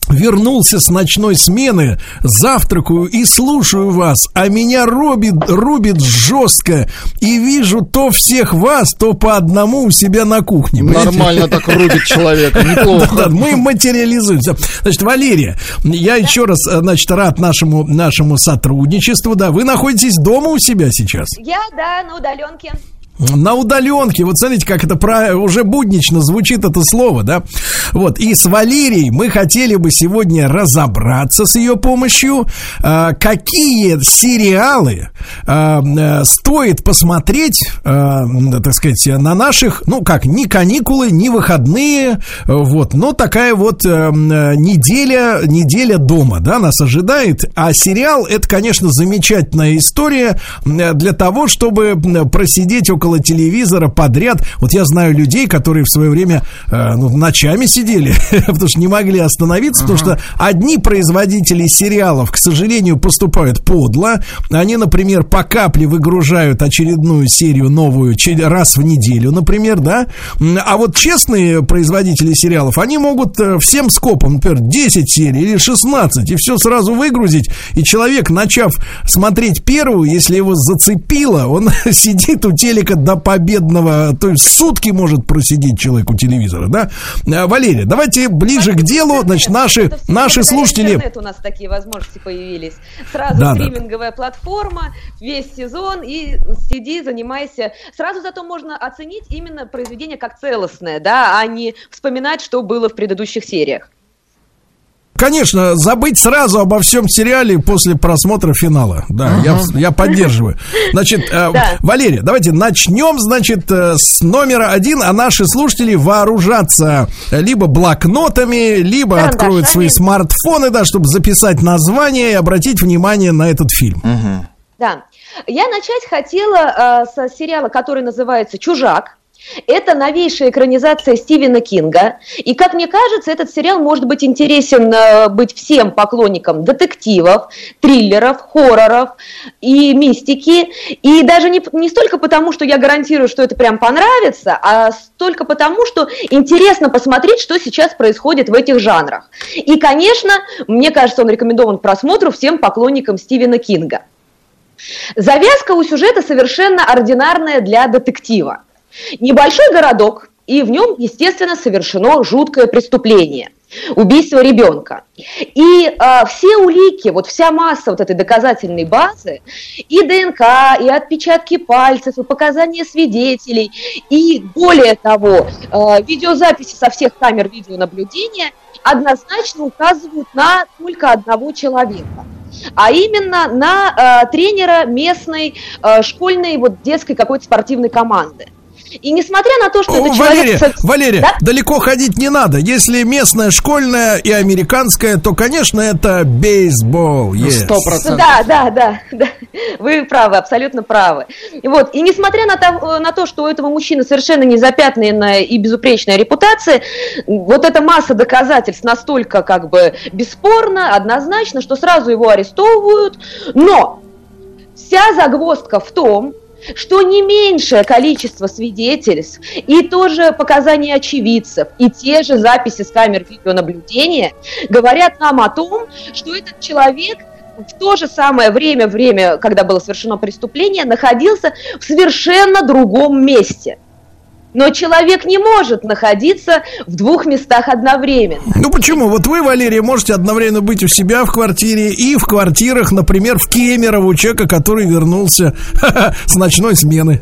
Вернулся с ночной смены, завтракаю и слушаю вас, а меня рубит, рубит жестко. И вижу то всех вас, то по одному у себя на кухне. Нормально так рубит человека, Да, неплохо. мы материализуемся. Значит, Валерия, я еще раз, значит, рад нашему, нашему сотрудничеству. Да, вы находитесь дома у себя сейчас? Я, да, на удаленке. На удаленке. Вот смотрите, как это про, уже буднично звучит это слово, да? Вот, и с Валерией мы хотели бы сегодня разобраться с ее помощью, а, какие сериалы а, а, стоит посмотреть, а, так сказать, на наших, ну как, ни каникулы, ни выходные, вот, но такая вот а, неделя, неделя дома, да, нас ожидает. А сериал это, конечно, замечательная история для того, чтобы просидеть около телевизора подряд. Вот я знаю людей, которые в свое время э, ну, ночами сидели, потому что не могли остановиться, потому что одни производители сериалов, к сожалению, поступают подло. Они, например, по капле выгружают очередную серию новую раз в неделю, например, да. А вот честные производители сериалов, они могут э, всем скопом, например, 10 серий или 16, и все сразу выгрузить. И человек, начав смотреть первую, если его зацепило, он сидит у телека до победного, то есть сутки может просидеть человек у телевизора, да? А, Валерия, давайте ближе к делу, значит, наши, наши слушатели... у нас такие возможности появились. Сразу Да, да. стриминговая платформа, весь сезон, и сиди, занимайся. Сразу зато можно оценить именно произведение как целостное, да, а не вспоминать, что было в предыдущих сериях. Конечно, забыть сразу обо всем сериале после просмотра финала. Да, я, я поддерживаю. Значит, э, Да. Валерия, давайте начнем, значит, э, с номера один, а наши слушатели вооружатся либо блокнотами, либо Карандашами. откроют свои смартфоны, да, чтобы записать название и обратить внимание на этот фильм. Да. Я начать хотела э, со сериала, который называется «Чужак». Это новейшая экранизация Стивена Кинга. И, как мне кажется, этот сериал может быть интересен э, быть всем поклонникам детективов, триллеров, хорроров и мистики. И даже не, не столько потому, что я гарантирую, что это прям понравится, а столько потому, что интересно посмотреть, что сейчас происходит в этих жанрах. И, конечно, мне кажется, он рекомендован к просмотру всем поклонникам Стивена Кинга. Завязка у сюжета совершенно ординарная для детектива. Небольшой городок, и в нем, естественно, совершено жуткое преступление – убийство ребенка. И а, все улики, вот вся масса вот этой доказательной базы, и ДНК, и отпечатки пальцев, и показания свидетелей, и более того, а, видеозаписи со всех камер видеонаблюдения однозначно указывают на только одного человека а именно на э, тренера местной э, школьной вот детской какой-то спортивной команды. И несмотря на то, что это Валерия, человек... Валерия, Да? далеко ходить не надо. Если местная школьная и американская, то, конечно, это бейсбол. yes. Сто процентов. Да, да, да, да. Вы правы, абсолютно правы. И Вот. И несмотря на то, на то, что у этого мужчины совершенно незапятнанная и безупречная репутация, вот эта масса доказательств настолько как бы бесспорна, однозначно, что сразу его арестовывают. Но вся загвоздка в том, что не меньшее количество свидетельств и тоже показания очевидцев, и те же записи с камер видеонаблюдения говорят нам о том, что этот человек в то же самое время, время, когда было совершено преступление, находился в совершенно другом месте. Но человек не может находиться в двух местах одновременно. Ну почему? Вот вы, Валерия, можете одновременно быть у себя в квартире и в квартирах, например, в Кемерово у человека, который вернулся с ночной смены.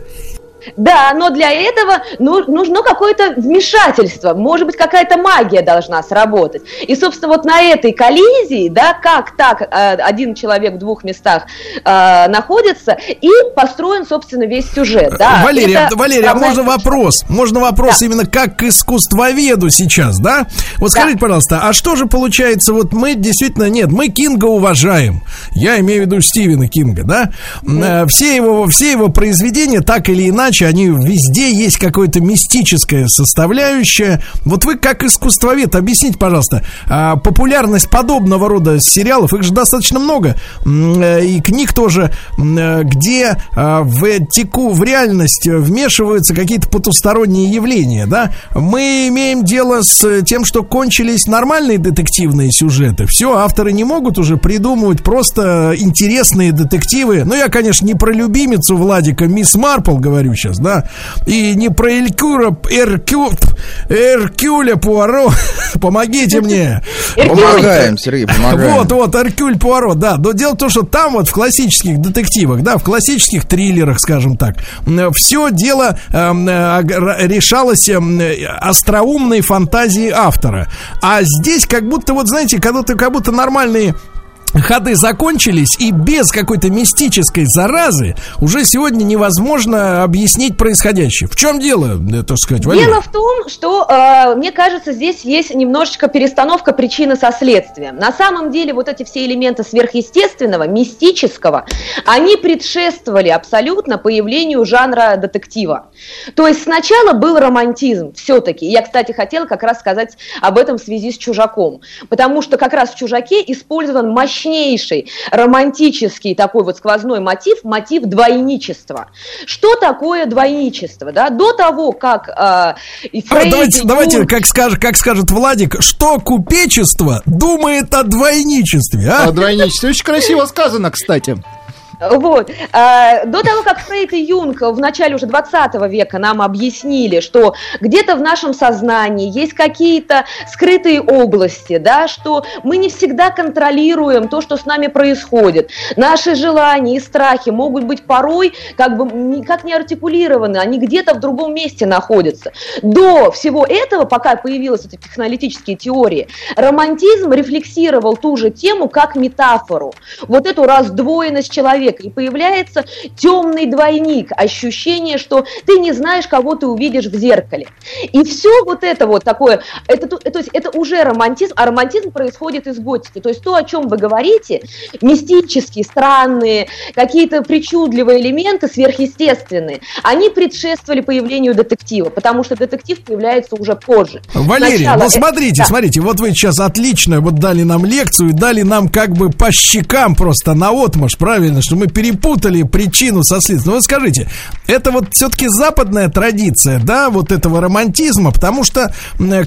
Да, но для этого ну- нужно какое-то вмешательство, может быть, какая-то магия должна сработать. И, собственно, вот на этой коллизии, да, как так э, один человек в двух местах э, находится, и построен, собственно, весь сюжет. Да. Валерия, Это Валерия, а можно вопрос? Можно вопрос Да. именно как к искусствоведу сейчас, да? Вот скажите, пожалуйста, а что же получается, вот мы действительно, нет, мы Кинга уважаем. Я имею в виду Стивена Кинга, да? Э, Все его, все его произведения, так или иначе, они везде есть какое-то мистическое составляющее. Вот вы как искусствовед, объясните, пожалуйста, а, популярность подобного рода сериалов, их же достаточно много, э, и книг тоже, э, где а, в теку, в реальность вмешиваются какие-то потусторонние явления, да? Мы имеем дело с тем, что кончились нормальные детективные сюжеты. Все, авторы не могут уже придумывать просто интересные детективы. Ну, я, конечно, не про любимицу Владика, мисс Марпл говорю сейчас, да, и не про Элькюра, Эркю, Эркюля Пуаро, помогите мне. Помогаем, Сергей, помогаем. Вот, вот, Эркюль Пуаро, да. Но дело в том, что там вот в классических детективах, да, в классических триллерах, скажем так, все дело эм, э, решалось э, остроумной фантазией автора. А здесь как будто, вот знаете, когда ты как будто нормальные ходы закончились, и без какой-то мистической заразы уже сегодня невозможно объяснить происходящее. В чем дело, э, так сказать, Валерий? Дело в том, что, э, мне кажется, здесь есть немножечко перестановка причины со следствием. На самом деле вот эти все элементы сверхъестественного, мистического, они предшествовали абсолютно появлению жанра детектива. То есть сначала был романтизм все-таки. Я, кстати, хотела как раз сказать об этом в связи с «Чужаком», потому что как раз в «Чужаке» использован мощный мощнейший романтический такой вот сквозной мотив, мотив двойничества. Что такое двойничество? Да? До того, как э, Фрейд, давайте, Юнг... давайте как, скажет, как скажет Владик, что купечество думает о двойничестве? А? О двойничестве. Очень красиво сказано, кстати. Вот. А, до того, как Фрейд и Юнг в начале уже 20 века нам объяснили, что где-то в нашем сознании есть какие-то скрытые области, да, что мы не всегда контролируем то, что с нами происходит. Наши желания и страхи могут быть порой как бы никак не артикулированы, они где-то в другом месте находятся. До всего этого, пока появились эти психоаналитические теории, романтизм рефлексировал ту же тему как метафору. Вот эту раздвоенность человека, человека, и появляется темный двойник, ощущение, что ты не знаешь, кого ты увидишь в зеркале. И все вот это вот такое, это, то есть это уже романтизм, а романтизм происходит из готики. То есть то, о чем вы говорите, мистические, странные, какие-то причудливые элементы, сверхъестественные, они предшествовали появлению детектива, потому что детектив появляется уже позже. Валерий, Сначала ну смотрите, это... смотрите, вот вы сейчас отлично вот дали нам лекцию, дали нам как бы по щекам просто на отмаш, правильно, что мы перепутали причину со следствием. Ну, вот скажите, это вот все-таки западная традиция, да, вот этого романтизма, потому что,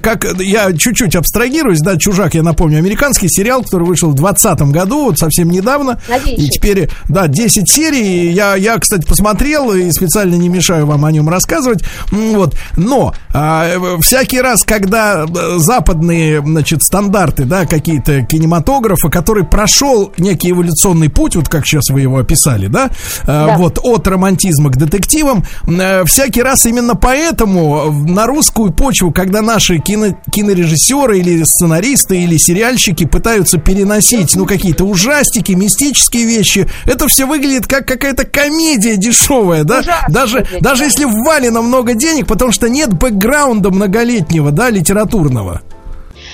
как я чуть-чуть абстрагируюсь, да, «Чужак», я напомню, американский сериал, который вышел в 2020 году, вот совсем недавно. Надеюсь. И теперь, да, 10 серий. Я, я, кстати, посмотрел и специально не мешаю вам о нем рассказывать. Вот. Но а, всякий раз, когда э, западные, значит, стандарты, да, какие-то кинематографа, который прошел некий эволюционный путь, вот как сейчас вы его описали, да? Э, да. Вот от романтизма к детективам. Э, всякий раз именно поэтому на русскую почву, когда наши кино, кинорежиссеры или сценаристы или сериальщики пытаются переносить, ну, какие-то ужастики, мистические вещи, это все выглядит как какая-то комедия дешевая, да? Ужасно даже, даже если ввалено много денег, потому что нет бэкграунда многолетнего, да, литературного.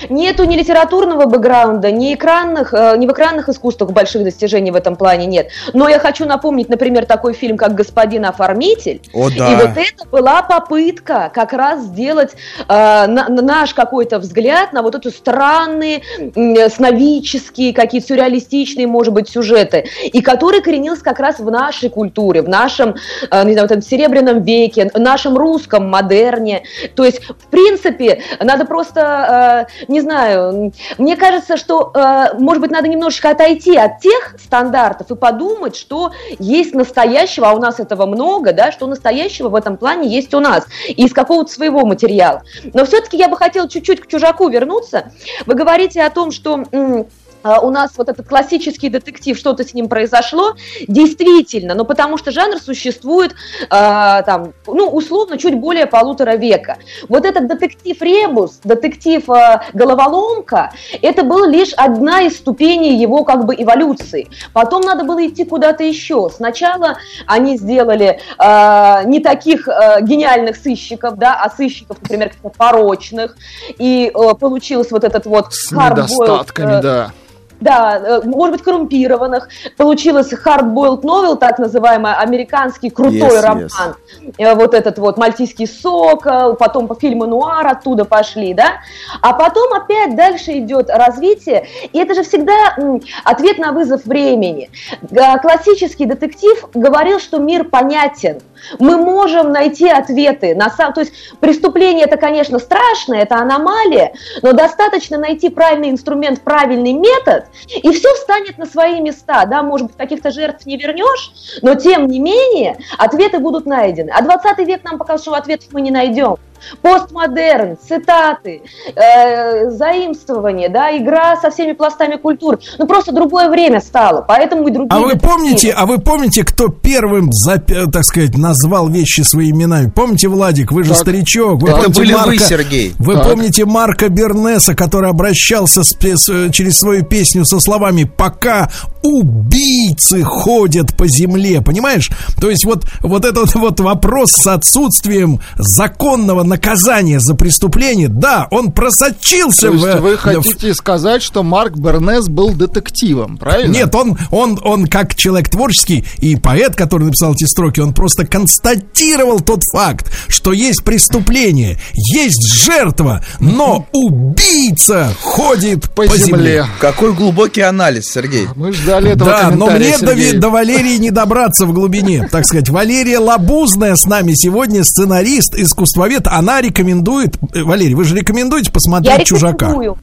Нету ни литературного бэкграунда, ни экранных, э, ни в экранных искусствах больших достижений в этом плане нет. Но я хочу напомнить, например, такой фильм, как «Господин оформитель». О, да. И вот это была попытка как раз сделать э, на, наш какой-то взгляд на вот эту странные, э, сновидческие, какие-то сюрреалистичные, может быть, сюжеты, и который коренился как раз в нашей культуре, в нашем, э, не знаю, в этом серебряном веке, в нашем русском модерне. То есть, в принципе, надо просто э, не знаю, мне кажется, что, э, может быть, надо немножечко отойти от тех стандартов и подумать, что есть настоящего, а у нас этого много, да, что настоящего в этом плане есть у нас, и из какого-то своего материала. Но все-таки я бы хотела чуть-чуть к чужаку вернуться. Вы говорите о том, что а, у нас вот этот классический детектив, что-то с ним произошло, действительно, но потому что жанр существует, э, там, ну, условно, чуть более полутора века. Вот этот детектив Ребус, детектив э, Головоломка, это была лишь одна из ступеней его как бы эволюции. Потом надо было идти куда-то еще. Сначала они сделали э, не таких э, гениальных сыщиков, да, а сыщиков, например, порочных, и э, получилось вот этот вот... С недостатками, э, да да, э, может быть, коррумпированных. Получилось hard-boiled novel, так называемый, американский крутой yes, роман. Yes. Вот этот вот «Мальтийский сокол», потом по фильму «Нуар» оттуда пошли, да. А потом опять дальше идет развитие, и это же всегда ответ на вызов времени. Классический детектив говорил, что мир понятен, мы можем найти ответы. На сам... То есть преступление это, конечно, страшно, это аномалия, но достаточно найти правильный инструмент, правильный метод, И все встанет на свои места, да, может быть, каких-то жертв не вернешь, но тем не менее ответы будут найдены. А 20 век нам показал, что ответов мы не найдем. Постмодерн, цитаты, э, заимствование, да, игра со всеми пластами культур. Ну, просто другое время стало, поэтому и другие... А вы помните, а вы помните, кто первым, запя- так сказать, назвал вещи своими именами? Помните, Владик, вы же Так. старичок. Вы Это помните были вы, Марка- Сергей. Вы Так. помните Марка Бернеса, который обращался с пес- э, через свою песню со словами «Пока убийцы ходят по земле», понимаешь? То есть вот, вот этот вот вопрос с отсутствием законного наказания за преступление, да, он просочился То есть в... вы в- хотите сказать, что Марк Бернес был детективом, правильно? Нет, он, он, он как человек творческий и поэт, который написал эти строки, он просто констатировал тот факт, что есть преступление, есть жертва, но убийца ходит по, по земле. земле. Какой глубокий анализ, Сергей. Мы ждали этого Да, но мне до, Сергей. до Валерии не добраться в глубине. Так сказать, Валерия Лабузная с нами сегодня, сценарист, искусствовед. Она рекомендует... э, Валерий, вы же рекомендуете Я посмотреть «Чужака». рекомендую.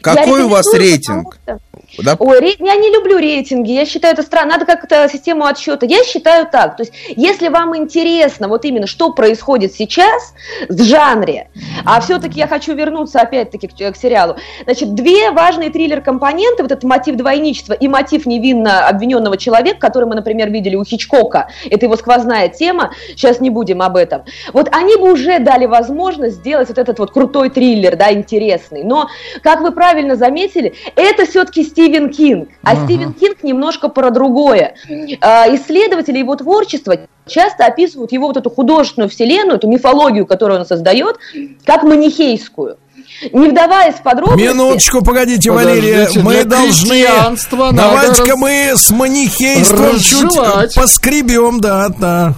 Какой Я у вас рейтинг? потому что- Да? Ой, ре- я не люблю рейтинги, я считаю это странно, надо как-то систему отсчета. Я считаю так, то есть если вам интересно вот именно, что происходит сейчас в жанре, а все-таки я хочу вернуться опять-таки к, к сериалу, значит, две важные триллер-компоненты, вот этот мотив двойничества и мотив невинно обвиненного человека, который мы, например, видели у Хичкока, это его сквозная тема, сейчас не будем об этом, вот они бы уже дали возможность сделать вот этот вот крутой триллер, да, интересный, но, как вы правильно заметили, это все-таки Стивен Кинг, а Стивен Кинг немножко про другое. А, Исследователи его творчества часто описывают его вот эту художественную вселенную, эту мифологию, которую он создает, как манихейскую. Не вдаваясь в подробности... Минуточку, погодите, Подождите, Валерия, мы должны... Давайте-ка раз- мы с манихейством чуть разжевать. поскребем, да, да.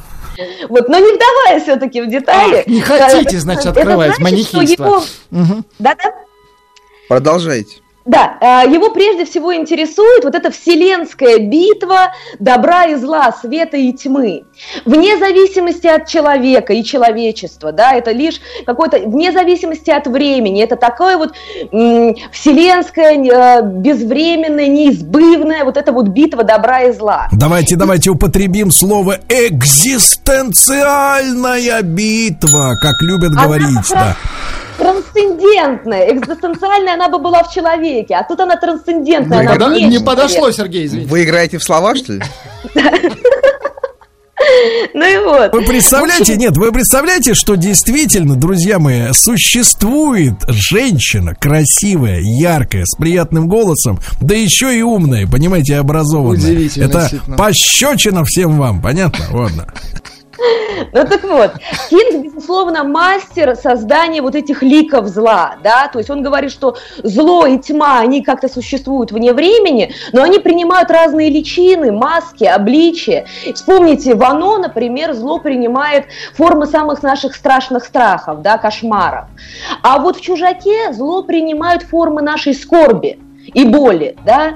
Вот, но не вдаваясь все-таки в детали... Ах, не хотите, э, значит, это открывать значит, что манихейство. его- Мгм. Да-да. Продолжайте. Да, э, его прежде всего интересует вот эта вселенская битва добра и зла, света и тьмы. Вне зависимости от человека и человечества, да, это лишь какой-то, вне зависимости от времени, это такое вот м, вселенская, э, безвременная, неизбывная вот эта вот битва добра и зла. Давайте, давайте употребим слово экзистенциальная битва, как любят Она говорить, да. Трансцендентная, экзистенциальная она бы была в человеке, а тут она трансцендентная. она Пода- вне Не подошло, Сергей, извините. Вы играете в слова, что ли? Ну и вот. Вы представляете, нет, вы представляете, что действительно, друзья мои, существует женщина красивая, яркая, с приятным голосом, да еще и умная, понимаете, образованная. Удивительно, Это действительно. пощечина всем вам, понятно? Ладно. Ну так вот, Кинг, безусловно, мастер создания вот этих ликов зла, да, то есть он говорит, что зло и тьма, они как-то существуют вне времени, но они принимают разные личины, маски, обличия. Вспомните, в «Оно», например, зло принимает формы самых наших страшных страхов, да, кошмаров. А вот в «Чужаке» зло принимает формы нашей скорби и боли, да,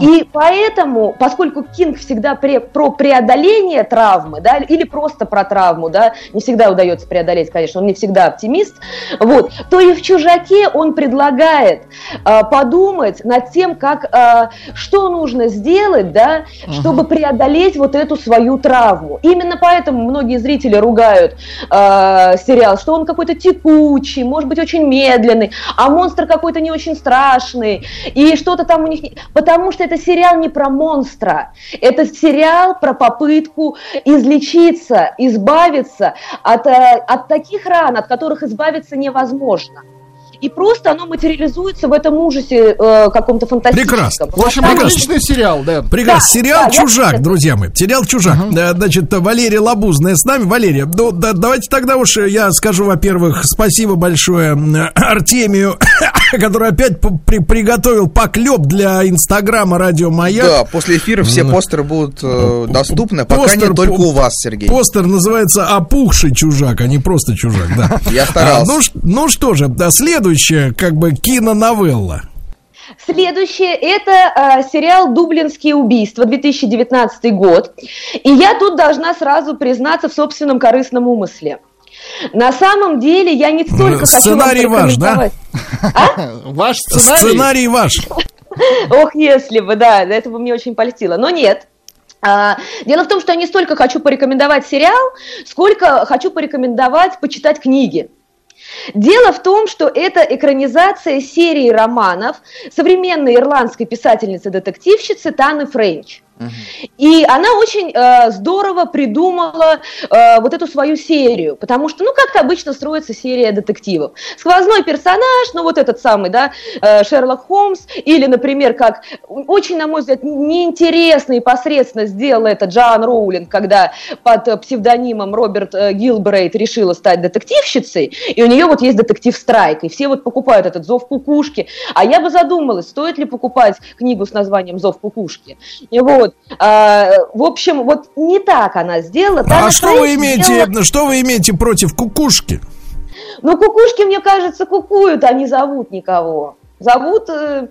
и поэтому, поскольку Кинг всегда пре- про преодоление травмы, да, или просто про травму, да, не всегда удается преодолеть, конечно, он не всегда оптимист, вот, то и в «Чужаке» он предлагает а, подумать над тем, как, а, что нужно сделать, да, чтобы преодолеть вот эту свою травму. Именно поэтому многие зрители ругают а, сериал, что он какой-то текучий, может быть, очень медленный, а монстр какой-то не очень страшный, и что-то там у них... Потому что это сериал не про монстра, это сериал про попытку излечиться, избавиться от, э, от таких ран, от которых избавиться невозможно. И просто оно материализуется в этом ужасе э, каком-то фантастическом. Прекрасно. В общем, Там- отличный сериал, да. Прекрасно. Да, сериал да, я Чужак, согласна. друзья мои. Сериал Чужак. Э, Значит, Валерия Лабузная с нами. Валерия, ну, да, давайте тогда уж я скажу, во-первых, спасибо большое Артемию, который опять при- приготовил поклеп для Инстаграма Радио Маяк. Да, после эфира все постеры будут э, доступны, пока Постер не только у вас, Сергей. Постер называется «Опухший чужак», а не просто чужак, да. Я старался. А, ну, ну что же, да, следующее, как бы, киноновелла. Следующее это э, сериал «Дублинские убийства», 2019 год. И я тут должна сразу признаться в собственном корыстном умысле. На самом деле я не столько хочу вам Сценарий ваш, да? порекомендовать- Ваш сценарий. Сценарий ваш. Ох, если бы, да, это бы мне очень польстило. Но нет, а, Дело в том, что я не столько хочу порекомендовать сериал, сколько хочу порекомендовать почитать книги. Дело в том, что это экранизация серии романов современной ирландской писательницы-детективщицы Таны Френч. И она очень э, здорово придумала э, вот эту свою серию, потому что, ну, как-то обычно строится серия детективов. Сквозной персонаж, ну, вот этот самый, да, э, Шерлок Холмс, или, например, как очень, на мой взгляд, неинтересно и посредственно сделала это Джоан Роулинг, когда под псевдонимом Роберт э, Гилбрейт решила стать детективщицей, и у нее вот есть детектив Страйк, и все вот покупают этот «Зов кукушки», а я бы задумалась, стоит ли покупать книгу с названием «Зов кукушки». И вот, вот. А, в общем, вот не так она сделала. А что вы имеете, сделала- что вы имеете против кукушки? Ну, кукушки, мне кажется, кукуют, а не зовут никого. Зовут, э,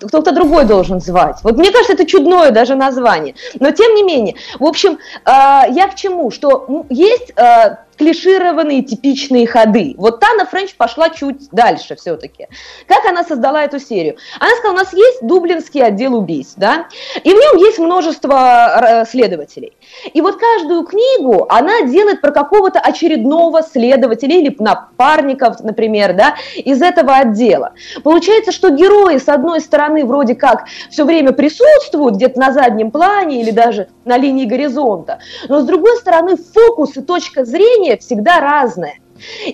кто-то другой должен звать. Вот мне кажется, это чудное даже название. Но тем не менее, в общем, э, я к чему? Что есть э, клишированные типичные ходы. Вот Тана Френч пошла чуть дальше все-таки. Как она создала эту серию? Она сказала, у нас есть Дублинский отдел убийств, да, и в нем есть множество э, следователей. И вот каждую книгу она делает про какого-то очередного следователя или напарников, например, да, из этого отдела. Получается, что герои, с одной стороны, вроде как все время присутствуют где-то на заднем плане или даже на линии горизонта, но с другой стороны, фокус и точка зрения всегда разная.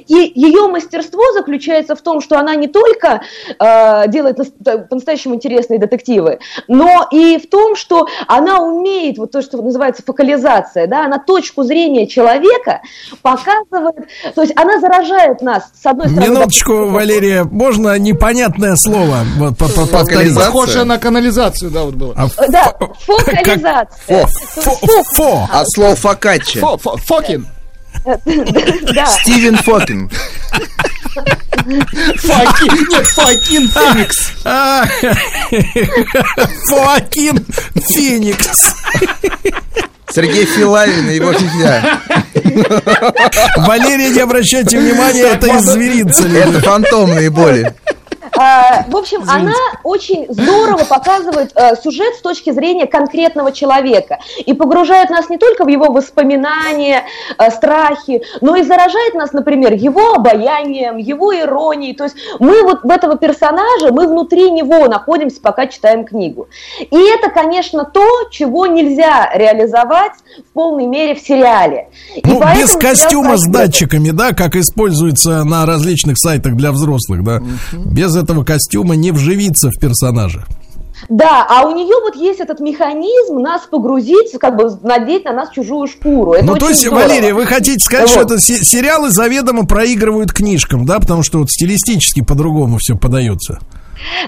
И ее мастерство заключается в том, что она не только э, делает нас- по-настоящему интересные детективы, но и в том, что она умеет, вот то, что называется фокализация, да, она точку зрения человека показывает, то есть она заражает нас, с одной стороны... Минуточку, допустим, Валерия, можно непонятное слово вот, по- по- повторить? Фокализация. Похоже на канализацию, да, вот было. А, Да, фокализация. Фо. фо, фо. От слова фокаччи. Фо- фо- Фокин. Стивен Фокин. Фокин. Нет, Фокин Феникс. А, Фоакин Феникс. Сергей Филавин и его фифя. Валерия, не обращайте внимания, это из зверинца. Это фантомные боли. А, В общем, она очень здорово показывает э, сюжет с точки зрения конкретного человека и погружает нас не только в его воспоминания, э, страхи, но и заражает нас, например, его обаянием, его иронией. То есть мы вот в этого персонажа, мы внутри него находимся, пока читаем книгу. И это, конечно, то, чего нельзя реализовать в полной мере в сериале. И Ну, без костюма с датчиками, да, как используется на различных сайтах для взрослых, да. Без этого костюма не вживиться в персонажа. Да, а у нее вот есть этот механизм нас погрузить, как бы надеть на нас чужую шкуру. Это ну, то есть, здорово. Валерия, вы хотите сказать, Вот. что это се- сериалы заведомо проигрывают книжкам, да, потому что вот стилистически по-другому все подается.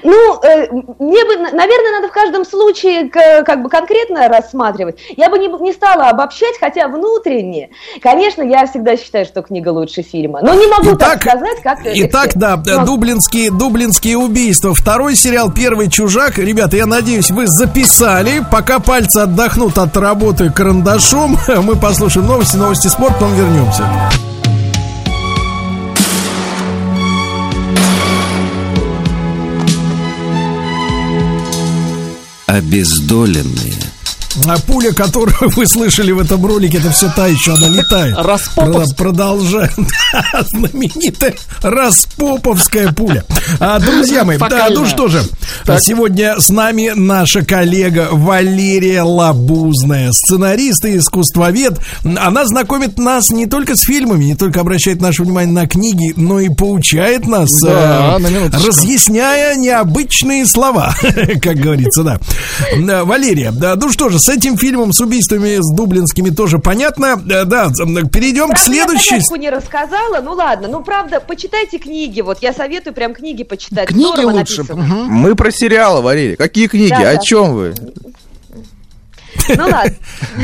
Ну, э, мне бы, на- наверное, надо в каждом случае как бы конкретно рассматривать. Я бы не, не стала обобщать, хотя внутренне, конечно, я всегда считаю, что книга лучше фильма. Но не могу так сказать, как... Итак, да, Но- дублинские, дублинские убийства. Второй сериал «Первый чужак». Ребята, я надеюсь, вы записали. Пока пальцы отдохнут от работы карандашом, мы послушаем новости, новости спорта, потом вернемся. Обездоленные. А пуля, которую вы слышали в этом ролике, это все та еще, она летает. Распоповская. Про- Продолжаем. Да, знаменитая распоповская пуля. А, друзья мои, да, Фокальная. ну что же, Так. сегодня с нами наша коллега Валерия Лабузная, сценарист и искусствовед. Она знакомит нас не только с фильмами, не только обращает наше внимание на книги, но и поучает нас, Да, э, разъясняя необычные слова, как говорится, да. Да, Валерия, да, ну что же, с этим фильмом, с убийствами, с дублинскими тоже понятно. Да, да, перейдем к Правда, следующей... Я не рассказала, ну ладно, ну правда, почитайте книги, вот я советую прям книги почитать. Книги Здорово лучше. Мгм. Мы про сериалы, Валерий. Какие книги? Да, О да. чем вы? Ну ладно.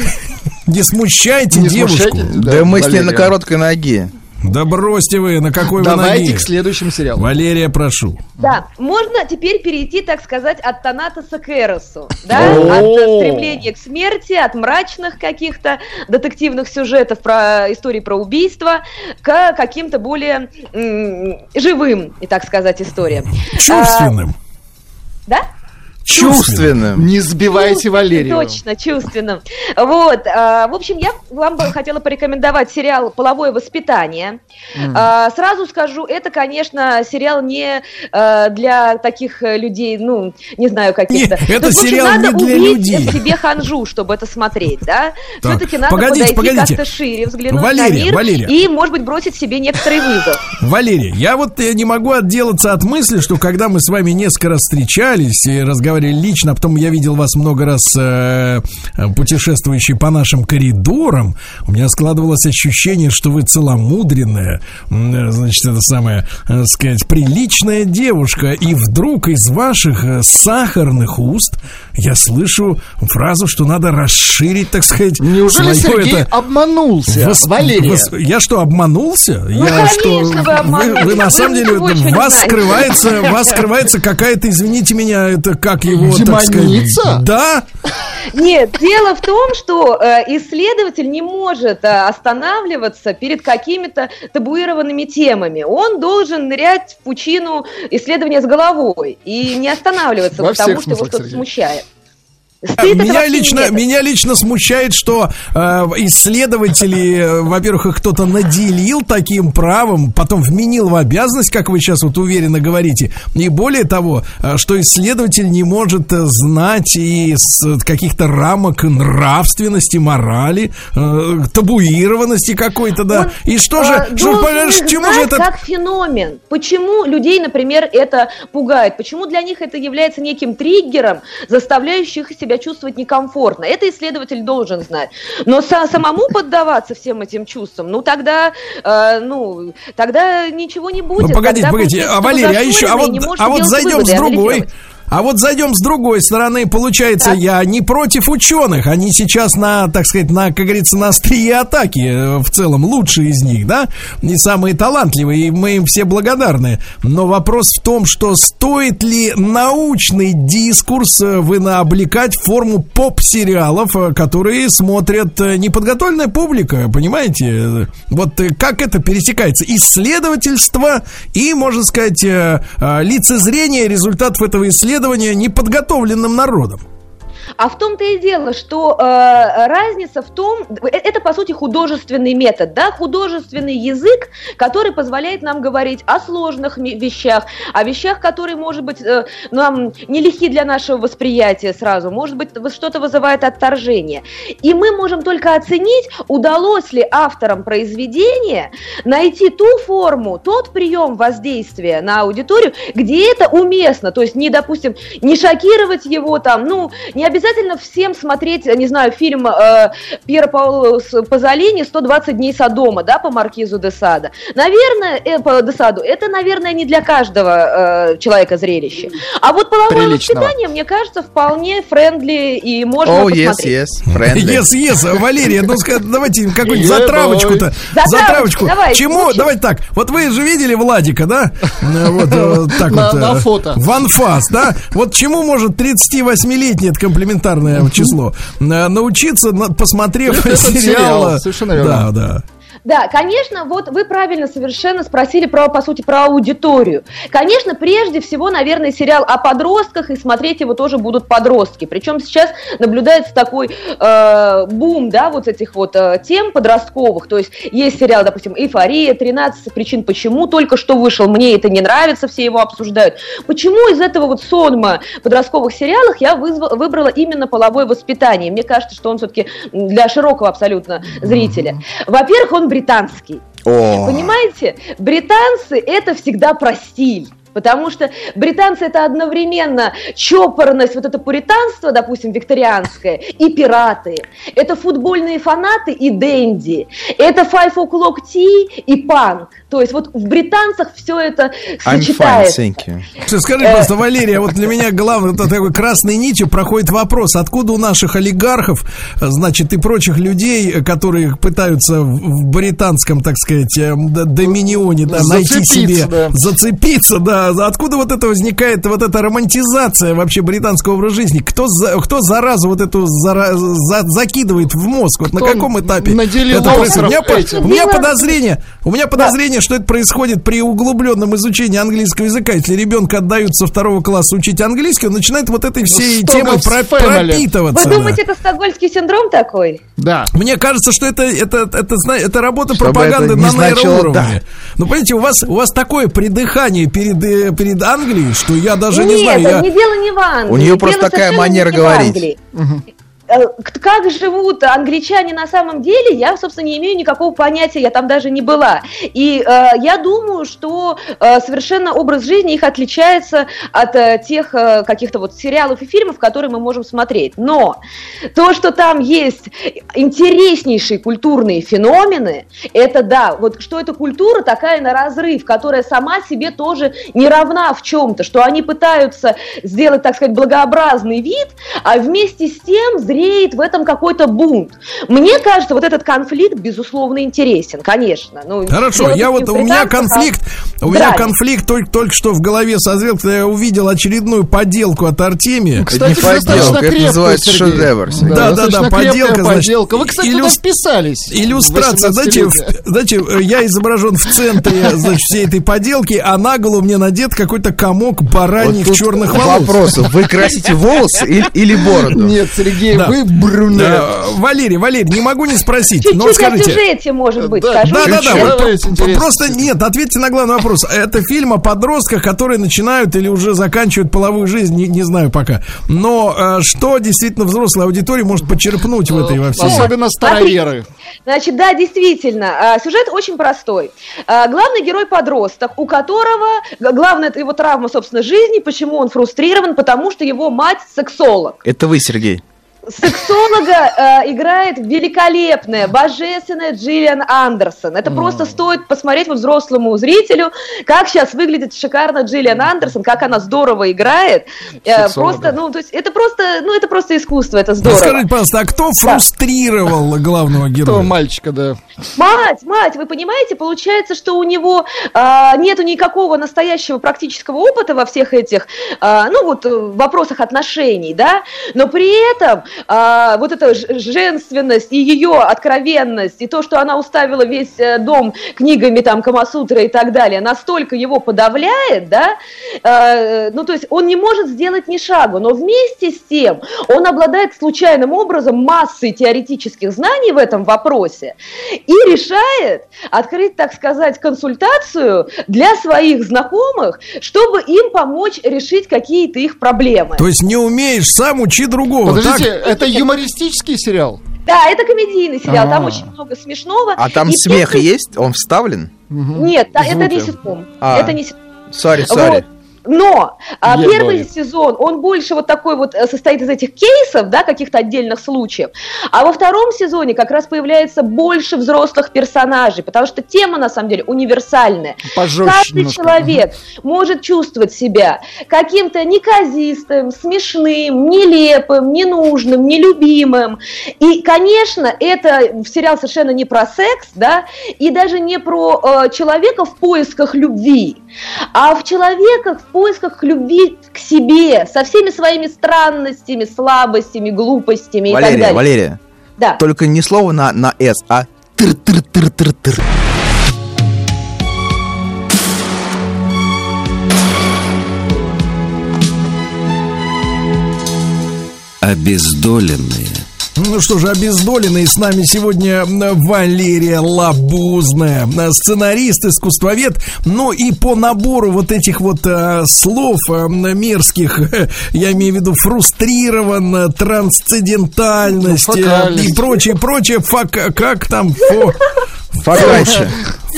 Не смущайте Не девушку. смущайте. Да, Да, мы с ней на короткой ноге. Да бросьте вы, на какой вы Давайте к следующему сериалу. Валерия, прошу. Да, можно теперь перейти, так сказать, от Танатоса к Эросу, да, от э, стремления к смерти, от мрачных каких-то детективных сюжетов про истории про убийства к каким-то более м, живым, и так сказать, историям. Чувственным. А, да? Чувственным. Не сбивайте Валерию. Точно, чувственным. Вот, а, в общем, я вам бы хотела порекомендовать сериал «Половое воспитание». А, Сразу скажу, это, конечно, сериал не а, для таких людей, ну, не знаю, каких-то. Не, это То есть, в общем, сериал надо не для убить людей. себе ханжу, чтобы это смотреть, да? Так, Все-таки надо погодите, подойти погодите. как-то шире, взглянуть Валерия, на мир Валерия. и, может быть, бросить себе некоторый вызов. Валерий, я вот э, не могу отделаться от мысли, что когда мы с вами несколько раз встречались и разговаривали лично, а потом я видел вас много раз э, э, путешествующие по нашим коридорам, у меня складывалось ощущение, что вы целомудренная, э, значит, это самое, э, сказать, приличная девушка, и вдруг из ваших э, сахарных уст я слышу фразу, что надо расширить, так сказать, Неужели своё Сергей это- обманулся? Вос- Валерия. вос- я что, обманулся? Ну, я конечно, что? вы вы на самом деле, вас скрывается, вас скрывается какая-то, извините меня, это как его, так сказать. Да? Нет, дело в том, что э, исследователь не может э, останавливаться перед какими-то табуированными темами. Он должен нырять в пучину исследования с головой и не останавливаться, Во потому что его смыслах, что-то Сергей. смущает. Стыд Меня лично, нет. меня лично смущает, что э, исследователи, э, во-первых, их кто-то наделил таким правом, потом вменил в обязанность, как вы сейчас вот уверенно говорите, и более того, э, что исследователь не может э, знать из э, каких-то рамок нравственности, морали, э, табуированности какой-то, да. Он, и что э, же, что, должен понимаешь, чему же это... как феномен. Почему людей, например, это пугает? Почему для них это является неким триггером, заставляющим их себя чувствовать некомфортно? Это исследователь должен знать. Но са- самому поддаваться всем этим чувствам, ну тогда, э, ну тогда ничего не будет. Ну, погодите, Тогда погодите, а Валерий, а еще, а и вот, а вот зайдем выводы, с другой. анализировать. А вот зайдем с другой стороны, получается, Так. я не против ученых, они сейчас на, так сказать, на, как говорится, на острие атаки, э, в целом лучшие из них, да, и самые талантливые, и мы им все благодарны. Но вопрос в том, что стоит ли научный дискурс э, вы на- облекать в форму поп-сериалов, э, которые смотрят неподготовленная публика, понимаете? Вот как это пересекается? Исследовательство и, можно сказать, лицезрение результатов этого исследования неподготовленным народом. А в том-то и дело, что э, разница в том, э, это по сути художественный метод, да, художественный язык, который позволяет нам говорить о сложных вещах, о вещах, которые, может быть, э, нам нелегки для нашего восприятия сразу, может быть, что-то вызывает отторжение. И мы можем только оценить, удалось ли авторам произведения найти ту форму, тот прием воздействия на аудиторию, где это уместно, то есть не, допустим, не шокировать его там, ну, не обязательно всем смотреть, не знаю, фильм э, Пьера Паула Пазолини «120 дней Содома», да, по Маркизу де Сада. Наверное, э, по де Саду, это, наверное, не для каждого э, человека зрелище. А вот половое Приличного. воспитание, мне кажется, вполне friendly и можно О, yes, посмотреть. yes, friendly. Yes, yes, Валерия, ну давайте какую-нибудь Yeah, затравочку-то. Затравочку, давай, Чему? Давайте так. Вот вы же видели Владика, да? Э, Вот э, так На- вот. на э, фото. В анфас, да? Вот чему может 38-летний, это комплементарное число, э, научиться, на- посмотрев сериал. сериал, совершенно верно. Да, да. Да, конечно, вот вы правильно совершенно спросили про, по сути, про аудиторию. Конечно, прежде всего, наверное, сериал о подростках, и смотреть его тоже будут подростки. Причем сейчас наблюдается такой э, бум, да, вот этих вот э, тем подростковых. То есть есть сериал, допустим, «Эйфория», «13 причин почему», только что вышел, мне это не нравится, все его обсуждают. Почему из этого вот сонма подростковых сериалов я вызва- выбрала именно половое воспитание? Мне кажется, что он все-таки для широкого абсолютно зрителя. Во-первых, он британский. О, Понимаете, британцы это всегда про стиль. Потому что британцы это одновременно чопорность, вот это пуританство, допустим, викторианское, и пираты. Это футбольные фанаты и денди. Это five o'clock tea и панк. То есть вот в британцах все это I'm fine, сочетается. thank you. Скажи просто, Валерия, вот для меня главное, это такой красной нитью проходит вопрос, откуда у наших олигархов, значит, и прочих людей, которые пытаются в британском, так сказать, э, д- доминионе, да, найти себе, да. зацепиться, да, а, откуда вот это возникает, вот эта романтизация вообще британского образа жизни? Кто, за, кто заразу вот эту зара- за- закидывает в мозг? Вот на Кто каком этапе? это происходит? у меня, этим? у меня подозрение, у меня подозрение, что это происходит при углубленном изучении английского языка. Если ребенка отдают со второго класса учить английский, он начинает вот этой всей Stockholm темой про- пропитываться. Вы да. думаете, это стокгольмский синдром такой? Да. Мне кажется, что это, это, это, зна- это работа Чтобы пропаганды это на нейроуровне. Ну, понимаете, у вас, у вас такое придыхание перед, перед Англией, что я даже не Нет, знаю. я- не дело не в Англии. У нее Дело просто такая совершенно манера не говорить. Англии. Э, Как живут англичане на самом деле, я, собственно, не имею никакого понятия, я там даже не была. И э, я думаю, что э, совершенно образ жизни их отличается от э, тех э, каких-то вот сериалов и фильмов, которые мы можем смотреть. Но то, что там есть интереснейшие культурные феномены, это да, вот что эта культура такая на разрыв, которая сама себе тоже не равна в чем-то, что они пытаются сделать, так сказать, благообразный вид, а вместе с тем зреет в этом какой-то бунт. Мне кажется, вот этот конфликт, безусловно, интересен, конечно. Ну, Хорошо, я не вот у меня а конфликт, у меня конфликт только, только что в голове созрел, когда я увидел очередную подделку от Артемия. Кстати, не подделка, достаточно это крепкая, называется шедевр. Да, да, да, подделка, значит, подделка. Вы, кстати, иллюс- вписались. Иллюстрация, знаете, в- 18-летие. знаете, я изображен в центре, значит, всей этой поделки, а на голову мне надет какой-то комок бараньих Вот черных волос. Вопрос, вы красите волосы или, или бороду? Нет, Сергей, Да. Вы брюнет. Э, Валерий, Валерий, не могу не спросить, но Чуть-чуть о скажите... сюжете, может быть, Да, скажу. Да, да, да. Вот просто нет, ответьте на главный вопрос. Это фильм о подростках, которые начинают или уже заканчивают половую жизнь, не, не знаю пока. Но э, что действительно взрослая аудитория может почерпнуть в этой во всей? Особенно староверы. Значит, да, действительно, а, сюжет очень простой. А, Главный герой подросток, у которого главная это его травма, собственно, жизни. Почему он фрустрирован? Потому что его мать сексолог. Это вы, Сергей. Сексолога э, играет великолепная, божественная Джиллиан Андерсон. Это просто стоит посмотреть вот взрослому зрителю, как сейчас выглядит шикарно Джиллиан Андерсон, как она здорово играет. Э, просто, ну, то есть это просто, ну, это просто искусство, это Ну, здорово. Скажите, пожалуйста, а кто фрустрировал главного Того героя? мальчика, да. Мать, мать, вы понимаете, получается, что у него а, нету никакого настоящего практического опыта во всех этих, а, ну вот, э, вопросах отношений, да, но при этом а, вот эта женственность и ее откровенность, и то, что она уставила весь э, дом книгами там Камасутра и так далее, настолько его подавляет, да, э, ну то есть он не может сделать ни шагу, но вместе с тем он обладает случайным образом массой теоретических знаний в этом вопросе и решает открыть, так сказать, консультацию для своих знакомых, чтобы им помочь решить какие-то их проблемы. То есть не умеешь сам, учи другого. Подождите, так? Это юмористический сериал? Да, это комедийный сериал, там А. очень много смешного. А там И смех есть? Он вставлен? Нет, это не ситком. А. Это не ситком. Сори, сори. Вот. Но а, первый говорю. сезон, он больше вот такой вот э, состоит из этих кейсов, да, каких-то отдельных случаев. А во втором сезоне как раз появляется больше взрослых персонажей, потому что тема, на самом деле, универсальная. Пожестче Каждый немножко. человек может чувствовать себя каким-то неказистым, смешным, нелепым, ненужным, нелюбимым. И, конечно, это сериал совершенно не про секс, да, и даже не про э, человека в поисках любви, а в человека в поисках любви к себе, со всеми своими странностями, слабостями, глупостями и так Валерия, далее. Валерия, Да. только не слово на, на «с», а тыр-тыр-тыр-тыр-тыр. Обездоленные. Ну что же, обездоленные с нами сегодня Валерия Лабузная, сценарист, искусствовед. Ну и по набору вот этих вот э, слов э, мерзких, я имею в виду фрустрирован, трансцендентальность Ну, э, и прочее, прочее, фак, как там, фо, Фокаччо.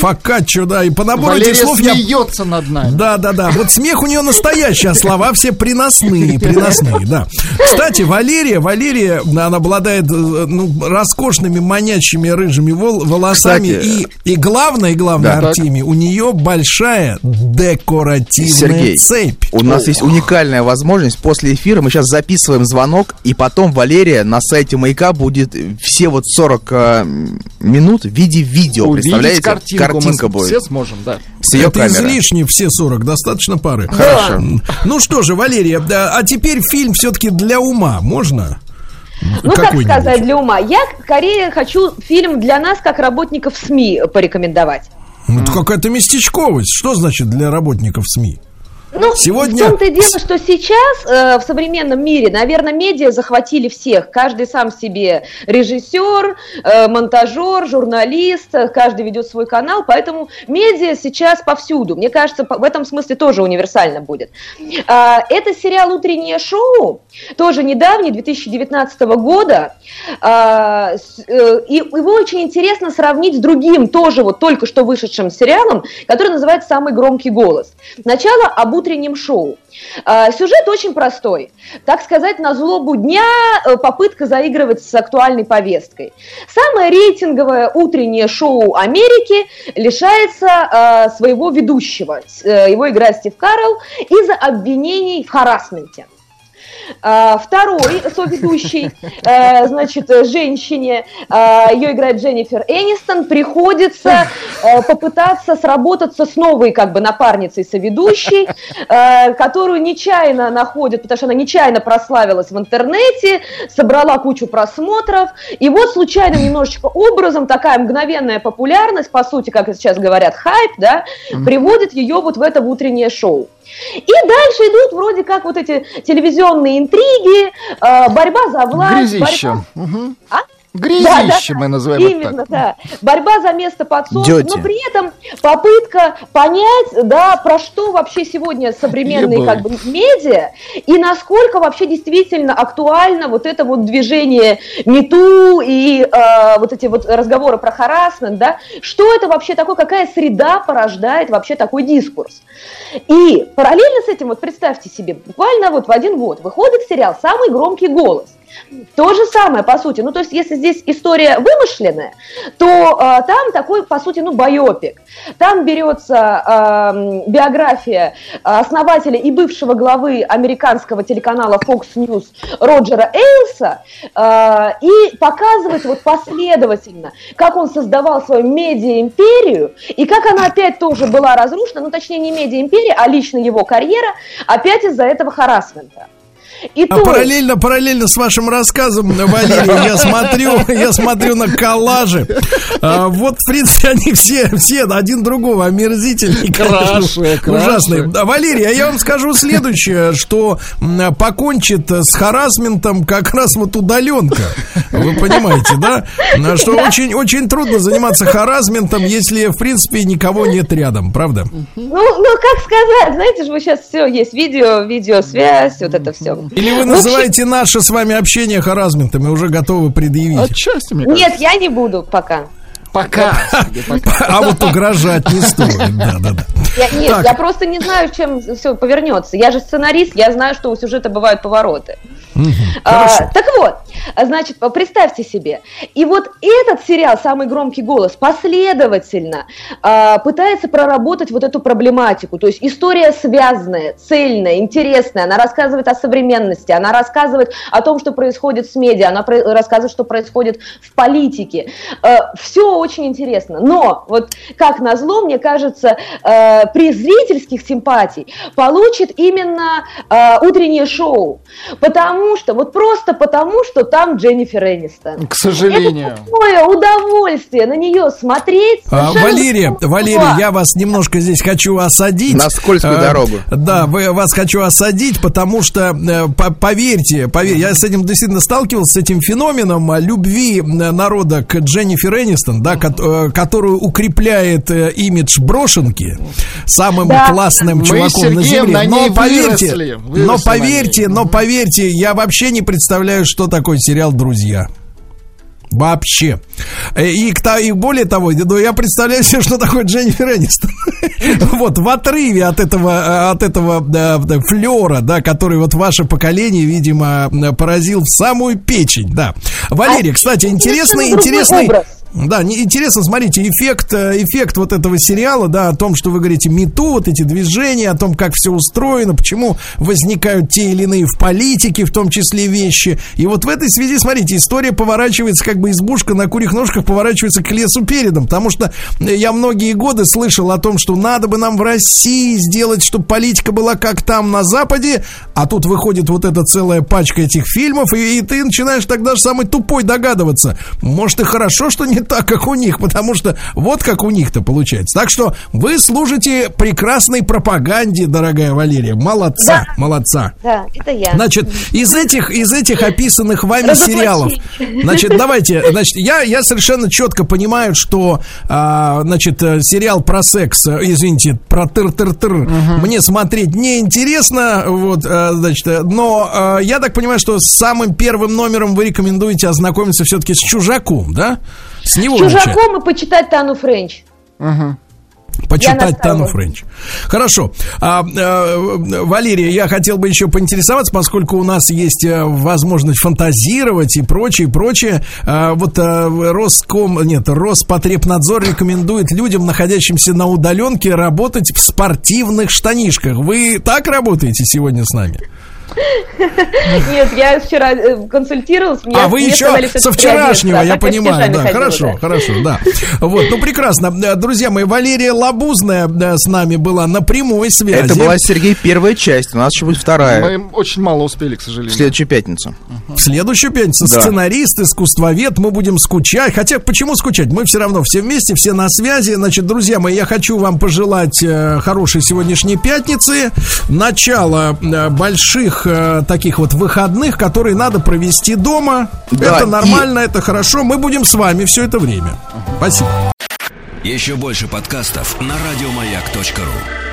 фокаччо, да, и по набору Валерия этих слов я смеется над нами. да, да, да. Вот смех у нее настоящий, а слова все приносные, приносные, да. Кстати, Валерия, Валерия, она обладает, э, ну, роскошными, манящими рыжими вол- волосами. Кстати, и, и главное, и главное, да. Артемий, у нее большая декоративная Сергей, цепь. у нас есть уникальная возможность после эфира, мы сейчас записываем звонок, и потом Валерия на сайте Маяка будет все вот 40 э, минут в виде видео, Увидеть представляете? картинку. картинка мы будет. все сможем, да. С ее Это камерой. излишне все 40, достаточно пары. Хорошо. Ну что же, Валерия, да, а теперь фильм все-таки для ума можно? Ну, как Какой-нибудь? сказать, для ума. Я скорее хочу фильм для нас, как работников СМИ, порекомендовать. Ну, это какая-то местечковость. Что значит для работников СМИ? Ну, Сегодня- в том-то и дело, что сейчас э, в современном мире, наверное, медиа захватили всех. Каждый сам себе режиссер, э, монтажер, журналист, э, каждый ведет свой канал, поэтому медиа сейчас повсюду. Мне кажется, в этом смысле тоже универсально будет. А, это сериал «Утреннее шоу», тоже недавний, 2019 года. С- э, и его очень интересно сравнить с другим, тоже вот только что вышедшим сериалом, который называется «Самый громкий голос». Сначала об утреннем шоу. А, Сюжет очень простой. Так сказать, на злобу дня э, попытка заигрывать с актуальной повесткой. Самое рейтинговое утреннее шоу Америки лишается э, своего ведущего. Э, Его играет Стив Карл из-за обвинений в харасменте. А, Второй соведущий, э, значит, женщине, э, ее играет Дженнифер Энистон, приходится э, попытаться сработаться с новой как бы напарницей соведущей, э, которую нечаянно находят, потому что она нечаянно прославилась в интернете, собрала кучу просмотров, и вот случайным немножечко образом такая мгновенная популярность, по сути, как сейчас говорят, хайп, да, приводит ее вот в это утреннее шоу. И дальше идут вроде как вот эти телевизионные интриги, э, борьба за власть. Грязище. борьба- Мгм. А? Грязище мы называем это Именно, так. да. Борьба за место под солнцем, Дети. но при этом попытка понять, да, про что вообще сегодня современные как бы медиа и насколько вообще действительно актуально вот это вот движение МИТУ и э, вот эти вот разговоры про харасмент, да, что это вообще такое, какая среда порождает вообще такой дискурс. И параллельно с этим, вот представьте себе, буквально вот в один год выходит сериал «Самый громкий голос». То же самое, по сути. Ну, то есть, если здесь история вымышленная, то э, там такой, по сути, ну, байопик. Там берется э, биография основателя и бывшего главы американского телеканала Fox News Роджера Эйлса э, и показывает вот последовательно, как он создавал свою медиа-империю и как она опять тоже была разрушена, ну, точнее, не медиа-империя, а лично его карьера, опять из-за этого харасмента. И А то- параллельно, параллельно с вашим рассказом, Валерий, я смотрю, я смотрю на коллажи. А, вот, в принципе, они все, все один другого омерзительные. Краши, краши. Ужасные. Валерий, а я вам скажу следующее, что покончит с харасментом как раз вот удаленка. Вы понимаете, да? Что очень, очень трудно заниматься харасментом, если, в принципе, никого нет рядом, правда? Ну, ну, как сказать, знаете же, вы сейчас все, есть видео, видеосвязь, вот это все. Или вы называете наше с вами общение харасментом и уже готовы предъявить? Отчасти, мне кажется. Нет, я не буду пока. Пока. А вот угрожать не стоит. Да, да, да. Я, нет, Так. я просто не знаю, чем все повернется. Я же сценарист, я знаю, что у сюжета бывают повороты. А, Хорошо. так вот, а, значит, представьте себе. И вот этот сериал «Самый громкий голос» последовательно а, пытается проработать вот эту проблематику. То есть история связанная, цельная, интересная. Она рассказывает о современности, она рассказывает о том, что происходит с медиа, она про- рассказывает, что происходит в политике. Все очень интересно. Но вот как назло, мне кажется, э, приз зрительских симпатий получит именно э, утреннее шоу. Потому что, вот просто потому, что там Дженнифер Энистон. К сожалению. Это такое удовольствие на нее смотреть. А, Валерия, без Валерия, я вас немножко здесь хочу осадить. На скользкую А, дорогу. Да, вы, вас хочу осадить, потому что, э, по- поверьте, поверьте, я с этим действительно сталкивался, с этим феноменом а, любви э, народа к Дженнифер Энистон, да, кот- э, которую укрепляет э, имидж брошенки самым Да. классным Мы чуваком на земле. на но поверьте, выросли, но выросли на поверьте, но поверьте, я вообще не представляю, что такое сериал «Друзья». Вообще. Э, И, и более того, ну, я представляю себе, что такое Дженнифер Энистон. Вот, в отрыве от этого, э, от этого да, да, флера, да, который вот ваше поколение, видимо, поразил в самую печень, да. Валерий, А кстати, интересный, интересный... образ. Да, интересно, смотрите, эффект, э, эффект вот этого сериала, да, о том, что вы говорите, мету, вот эти движения, о том, как все устроено, почему возникают те или иные в политике, в том числе вещи. И вот в этой связи, смотрите, история поворачивается, как бы избушка на курьих ножках поворачивается к лесу передом, потому что я многие годы слышал о том, что надо бы нам в России сделать, чтобы политика была как там на Западе, а тут выходит вот эта целая пачка этих фильмов, и, и ты начинаешь тогда же самый тупой догадываться. Может, и хорошо, что не так, как у них, потому что вот как у них-то получается. Так что вы служите прекрасной пропаганде, дорогая Валерия. Молодца, Да. молодца. Да, это я. Значит, из этих, из этих описанных вами сериалов, значит, давайте, значит, я, я совершенно четко понимаю, что, а, значит, сериал про секс, извините, про тыр-тыр-тыр, мне смотреть неинтересно, вот, э, значит, но э, я так понимаю, что с самым первым номером вы рекомендуете ознакомиться все-таки с «Чужаком», да? С него начать. Чужаком и почитать Тану Френч. Почитать Я Тану. Френч. Хорошо. А, э, Валерия, я хотел бы еще поинтересоваться, поскольку у нас есть э, возможность фантазировать и прочее, прочее. А, вот э, Роском, нет, Роспотребнадзор рекомендует людям, находящимся на удаленке, работать в спортивных штанишках. Вы так работаете сегодня с нами? Нет, я вчера э, консультировалась. а вы еще со вчерашнего, я понимаю, да, хорошо, хорошо, да. Вот, ну прекрасно. Э, Друзья мои, Валерия Лабузная да, с нами была на прямой связи. Это была, Сергей, первая часть. У нас еще будет вторая. Мы очень мало успели, к В сожалению. следующую пятницу. В следующую пятницу сценарист, искусствовед, мы будем скучать. Хотя, почему скучать? Мы все равно все вместе, все на связи. Значит, друзья мои, я хочу вам пожелать э, хорошей сегодняшней пятницы, начала э, больших э, таких вот выходных, которые надо провести дома. Да, это и- нормально, это хорошо. Мы будем с вами все это время. Спасибо. Еще больше подкастов на радиомаяк.ру.